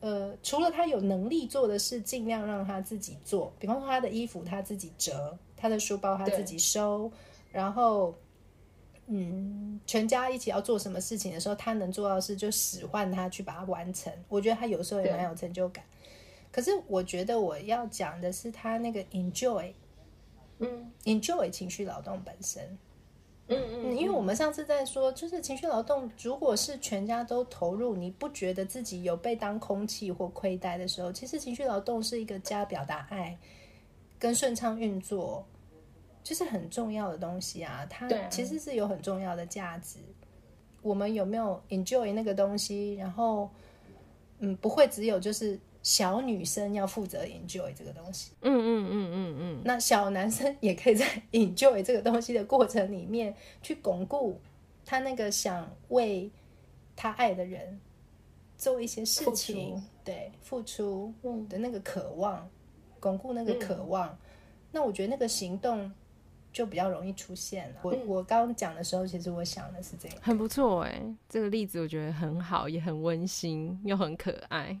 呃，除了他有能力做的事，尽量让他自己做。比方说，他的衣服他自己折，他的书包他自己收，然后。嗯，全家一起要做什么事情的时候，他能做到的事就使唤他去把它完成。我觉得他有时候也蛮有成就感。可是我觉得我要讲的是他那个 enjoy，嗯，enjoy 情绪劳动本身。嗯嗯，嗯，因为我们上次在说，就是情绪劳动，如果是全家都投入，你不觉得自己有被当空气或亏待的时候，其实情绪劳动是一个家表达爱跟顺畅运作。就是很重要的东西啊，它其实是有很重要的价值。我们有没有 enjoy 那个东西？然后，嗯，不会只有就是小女生要负责 enjoy 这个东西。嗯嗯嗯嗯嗯。那小男生也可以在 enjoy 这个东西的过程里面，去巩固他那个想为他爱的人做一些事情，对，付出的那个渴望，巩固那个渴望。那我觉得那个行动。就比较容易出现了。我我刚刚讲的时候，其实我想的是这样，很不错哎，这个例子我觉得很好，也很温馨，又很可爱。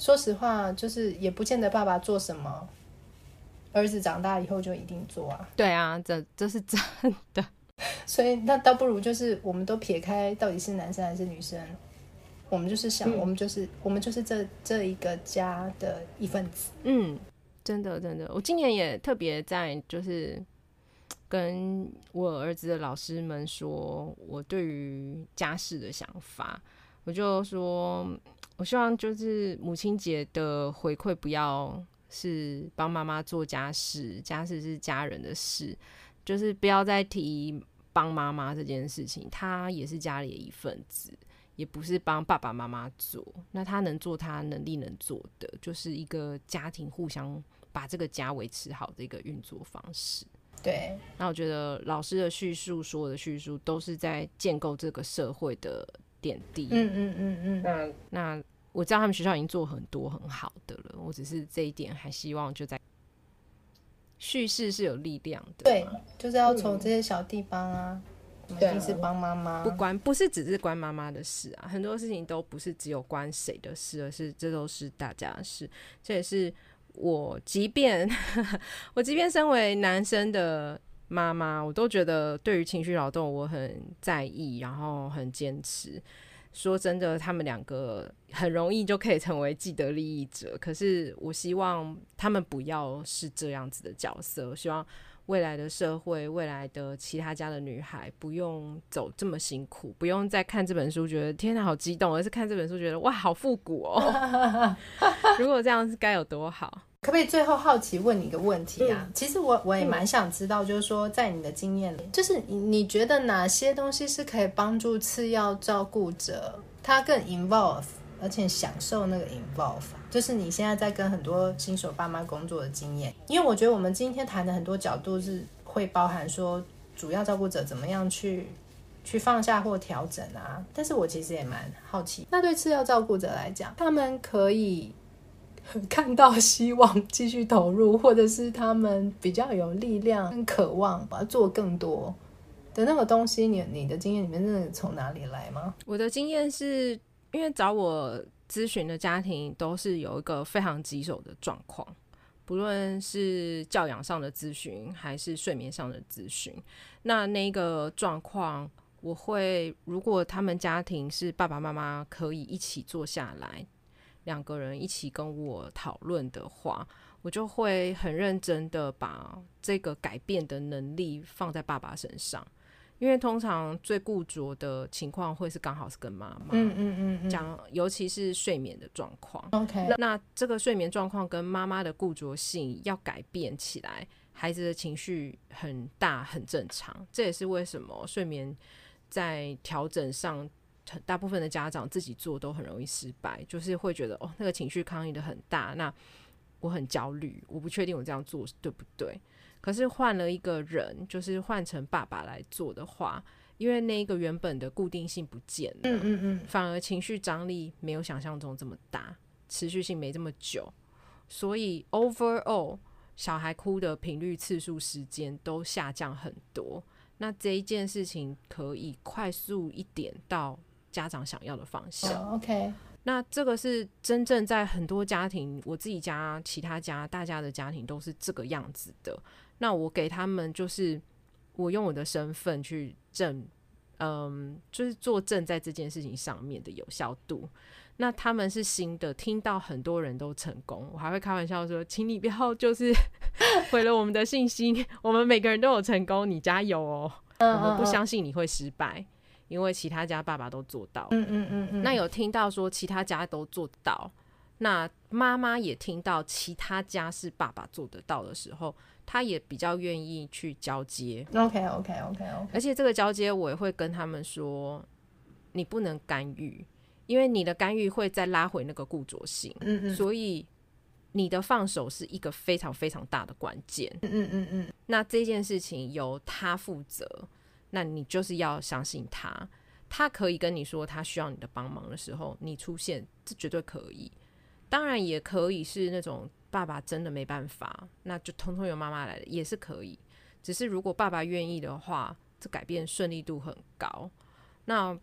说实话，就是也不见得爸爸做什么，儿子长大以后就一定做啊。对啊，这这是真的。所以那倒不如就是，我们都撇开到底是男生还是女生，我们就是想，嗯、我们就是我们就是这这一个家的一份子。嗯，真的真的，我今年也特别在就是。跟我儿子的老师们说，我对于家事的想法，我就说，我希望就是母亲节的回馈不要是帮妈妈做家事，家事是家人的事，就是不要再提帮妈妈这件事情，她也是家里的一份子，也不是帮爸爸妈妈做，那她能做她能力能做的，就是一个家庭互相把这个家维持好的一个运作方式。对，那我觉得老师的叙述，所有的叙述都是在建构这个社会的点滴。嗯嗯嗯嗯。那那我知道他们学校已经做很多很好的了，我只是这一点还希望就在叙事是有力量的。对，就是要从这些小地方啊，一定是帮妈妈，不关不是只是关妈妈的事啊，很多事情都不是只有关谁的事，而是这都是大家的事，这也是。我即便 我即便身为男生的妈妈，我都觉得对于情绪劳动我很在意，然后很坚持。说真的，他们两个很容易就可以成为既得利益者，可是我希望他们不要是这样子的角色。我希望未来的社会，未来的其他家的女孩不用走这么辛苦，不用再看这本书觉得天哪好激动，而是看这本书觉得哇好复古哦。如果这样是该有多好？可不可以最后好奇问你一个问题啊？嗯、其实我我也蛮想知道，就是说在你的经验里，就是你你觉得哪些东西是可以帮助次要照顾者他更 involve，而且享受那个 involve？就是你现在在跟很多新手爸妈工作的经验，因为我觉得我们今天谈的很多角度是会包含说主要照顾者怎么样去去放下或调整啊。但是我其实也蛮好奇，那对次要照顾者来讲，他们可以。看到希望继续投入，或者是他们比较有力量、跟渴望，把它做更多的那个东西。你你的经验里面，真的从哪里来吗？我的经验是因为找我咨询的家庭都是有一个非常棘手的状况，不论是教养上的咨询，还是睡眠上的咨询。那那个状况，我会如果他们家庭是爸爸妈妈可以一起坐下来。两个人一起跟我讨论的话，我就会很认真的把这个改变的能力放在爸爸身上，因为通常最固着的情况会是刚好是跟妈妈，嗯嗯嗯，讲尤其是睡眠的状况。OK，那，那这个睡眠状况跟妈妈的固着性要改变起来，孩子的情绪很大很正常。这也是为什么睡眠在调整上，大部分的家长自己做都很容易失败，就是会觉得哦，那个情绪抗议的很大，那我很焦虑，我不确定我这样做对不对。可是换了一个人，就是换成爸爸来做的话，因为那一个原本的固定性不见了，嗯嗯嗯，反而情绪张力没有想象中这么大，持续性没这么久，所以 overall 小孩哭的频率、次数、时间都下降很多。那这一件事情可以快速一点到家长想要的方向。Oh, OK。那这个是真正在很多家庭，我自己家、其他家、大家的家庭都是这个样子的。那我给他们就是，我用我的身份去证，嗯，就是作证在这件事情上面的有效度。那他们是新的，听到很多人都成功，我还会开玩笑说，请你不要就是 毁了我们的信心。我们每个人都有成功，你加油哦！我们不相信你会失败，因为其他家爸爸都做到。嗯嗯嗯嗯。那有听到说其他家都做到，那妈妈也听到其他家是爸爸做得到的时候。他也比较愿意去交接，OK OK OK OK，而且这个交接我也会跟他们说，你不能干预，因为你的干预会再拉回那个固着性，嗯嗯，所以你的放手是一个非常非常大的关键，嗯嗯嗯嗯，那这件事情由他负责，那你就是要相信他，他可以跟你说他需要你的帮忙的时候，你出现，这绝对可以，当然也可以是那种。爸爸真的没办法，那就通通由妈妈来的也是可以。只是如果爸爸愿意的话，这改变顺利度很高。那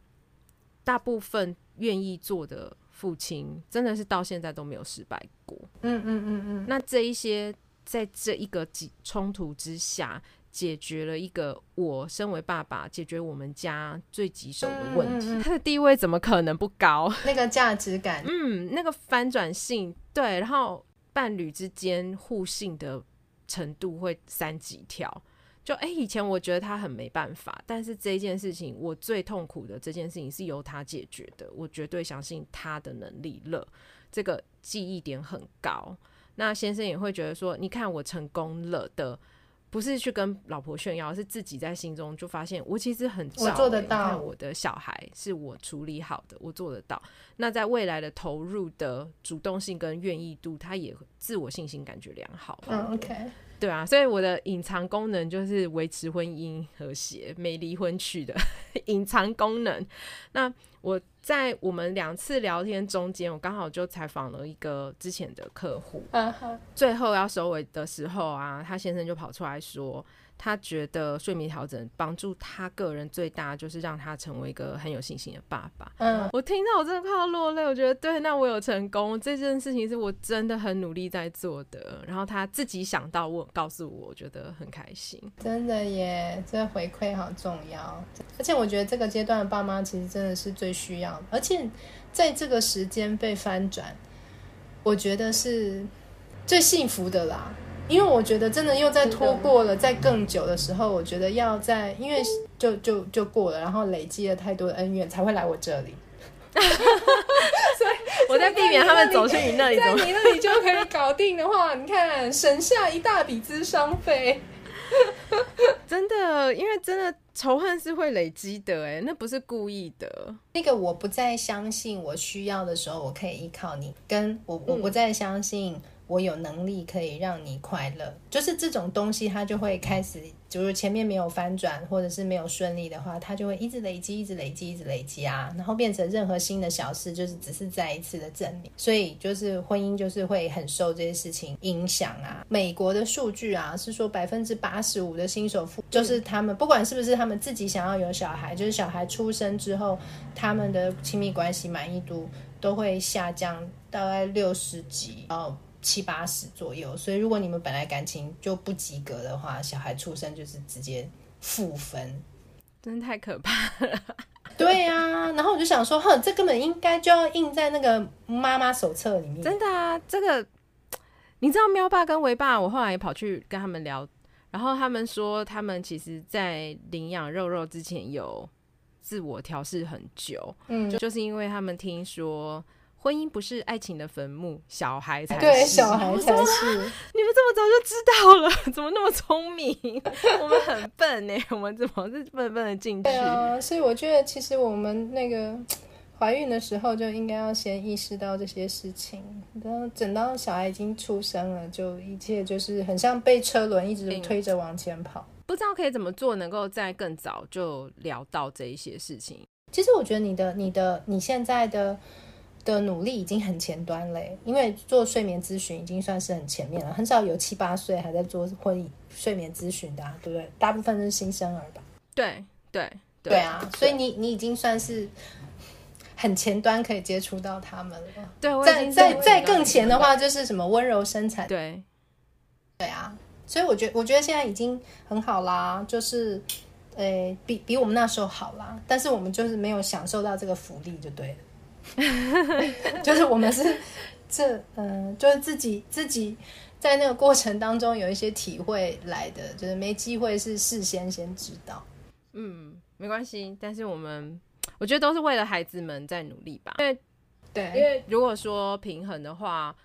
大部分愿意做的父亲，真的是到现在都没有失败过。嗯嗯嗯嗯。那这一些在这一个冲突之下，解决了一个我身为爸爸解决我们家最棘手的问题。嗯嗯嗯，他的地位怎么可能不高？那个价值感，嗯，那个翻转性，对，然后。伴侣之间互信的程度会三级跳，就诶、欸，以前我觉得他很没办法，但是这件事情我最痛苦的这件事情是由他解决的，我绝对相信他的能力了，这个记忆点很高。那先生也会觉得说，你看我成功了的。不是去跟老婆炫耀，是自己在心中就发现，我其实很、欸、我做得到。我的小孩是我处理好的，我做得到。那在未来的投入的主动性跟愿意度，他也自我信心感觉良好。嗯，OK。对啊，所以我的隐藏功能就是维持婚姻和谐、没离婚去的 隐藏功能。那我在我们两次聊天中间，我刚好就采访了一个之前的客户。Uh huh. 最后要收尾的时候啊，他先生就跑出来说。他觉得睡眠调整帮助他个人最大，就是让他成为一个很有信心的爸爸。嗯，我听到我真的快要落泪。我觉得对，那我有成功这件事情是我真的很努力在做的。然后他自己想到我，告诉我，我觉得很开心。真的耶，这回馈好重要。而且我觉得这个阶段的爸妈其实真的是最需要的。而且在这个时间被翻转，我觉得是最幸福的啦。因为我觉得真的又在拖过了，在更久的时候，我觉得要在，因为就就就过了，然后累积了太多的恩怨，才会来我这里。所以我在避免他们走去你那里，在你那里就可以搞定的话，你看省下一大笔资商费。真的，因为真的仇恨是会累积的，哎，那不是故意的。那个我不再相信我需要的时候，我可以依靠你，跟我我不再相信。我有能力可以让你快乐，就是这种东西，它就会开始，就是前面没有翻转或者是没有顺利的话，它就会一直累积，一直累积，一直累积啊，然后变成任何新的小事，就是只是再一次的证明。所以就是婚姻就是会很受这些事情影响啊。美国的数据啊是说百分之八十五的新手父，就是他们不管是不是他们自己想要有小孩，就是小孩出生之后，他们的亲密关系满意度都会下降大概六十几哦。七八十左右，所以如果你们本来感情就不及格的话，小孩出生就是直接负分，真的太可怕了。对、啊，然后我就想说，哼，这根本应该就要印在那个妈妈手册里面。真的啊，这个你知道，喵爸跟维爸，我后来也跑去跟他们聊，然后他们说，他们其实，在领养肉肉之前有自我调试很久，嗯，就就是因为他们听说婚姻不是爱情的坟墓，小孩才是，对，小孩才是。你们这么早就知道了，怎么那么聪明？我们很笨呢，我们怎么是笨笨的进去？对啊，所以我觉得其实我们那个。怀孕的时候就应该要先意识到这些事情，然后等到小孩已经出生了，就一切就是很像被车轮一直推着往前跑。不知道可以怎么做，能够在更早就聊到这一些事情。其实我觉得你的、你的、你现在的的努力已经很前端嘞，因为做睡眠咨询已经算是很前面了，很少有七八岁还在做婚姻睡眠咨询的啊，对不对？大部分都是新生儿吧？对对对，对啊，所以你你已经算是。很前端可以接触到他们了，对，在在在更前的话就是什么温柔生产，对，对啊，所以我觉得我觉得现在已经很好啦，就是，呃、欸，比比我们那时候好啦，但是我们就是没有享受到这个福利就对了，就是我们是这嗯、呃，就是自己自己在那个过程当中有一些体会来的，就是没机会是事先先知道，嗯，没关系，但是我们。我觉得都是为了孩子们在努力吧，因为，对，因为如果说平衡的话，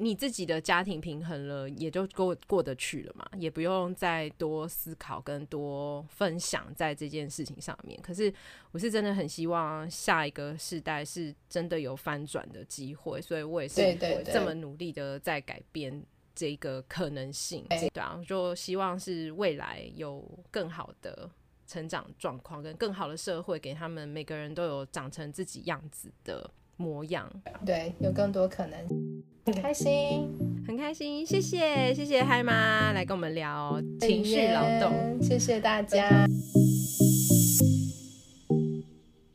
你自己的家庭平衡了，也就过过得去了嘛，也不用再多思考跟多分享在这件事情上面。可是，我是真的很希望下一个世代是真的有翻转的机会，所以我也是这么努力的在改变这个可能性。对，对，对啊，就希望是未来有更好的。成长状况跟更好的社会，给他们每个人都有长成自己样子的模样。对，有更多可能，很开心，很开心。谢谢，谢谢嗨妈来跟我们聊情绪劳动，谢谢大家。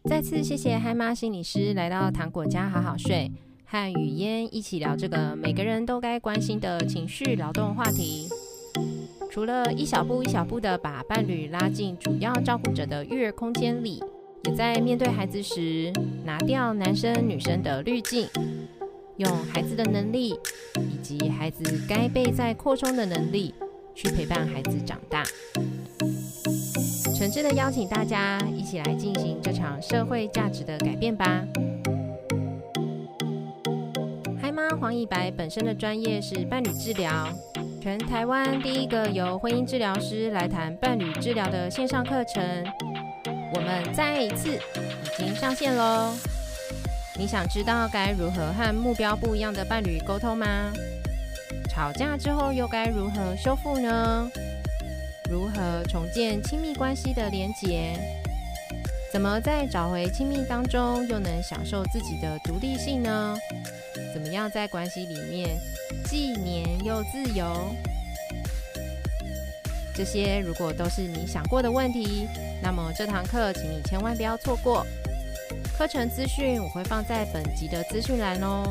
再次谢谢嗨妈心理师来到糖果家好好睡，和雨嫣一起聊这个每个人都该关心的情绪劳动话题。除了一小步一小步的把伴侣拉进主要照顾者的育儿空间里，也在面对孩子时拿掉男生女生的滤镜，用孩子的能力以及孩子该被再扩充的能力去陪伴孩子长大。诚挚的邀请大家一起来进行这场社会价值的改变吧。嗨妈黄以白本身的专业是伴侣治疗。全台湾第一个由婚姻治疗师来谈伴侣治疗的线上课程，我们再一次已经上线喽！你想知道该如何和目标不一样的伴侣沟通吗？吵架之后又该如何修复呢？如何重建亲密关系的连结？怎么在找回亲密当中又能享受自己的独立性呢？怎么样在关系里面既黏又自由？这些如果都是你想过的问题，那么这堂课请你千万不要错过。课程资讯我会放在本集的资讯栏哦。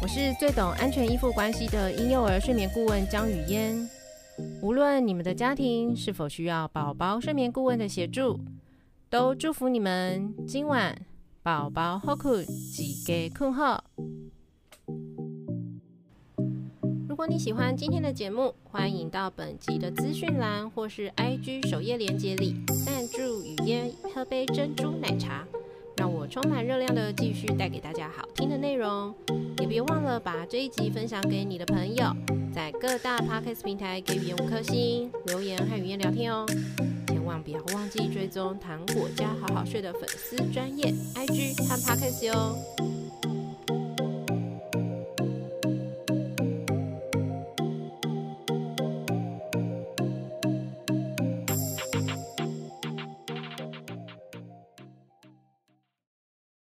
我是最懂安全依附关系的婴幼儿睡眠顾问江雨嫣。无论你们的家庭是否需要宝宝睡眠顾问的协助，都祝福你们今晚宝宝好困，一家困好。如果你喜欢今天的节目，欢迎到本集的资讯栏或是 IG 首页链接里赞助雨嫣喝杯珍珠奶茶。让我充满热量的继续带给大家好听的内容，也别忘了把这一集分享给你的朋友，在各大 Podcast 平台给雨嫣五颗星，留言和雨嫣聊天哦。千万不要忘记追踪糖果家好好睡的粉丝专业 IG 和 Podcast 哟。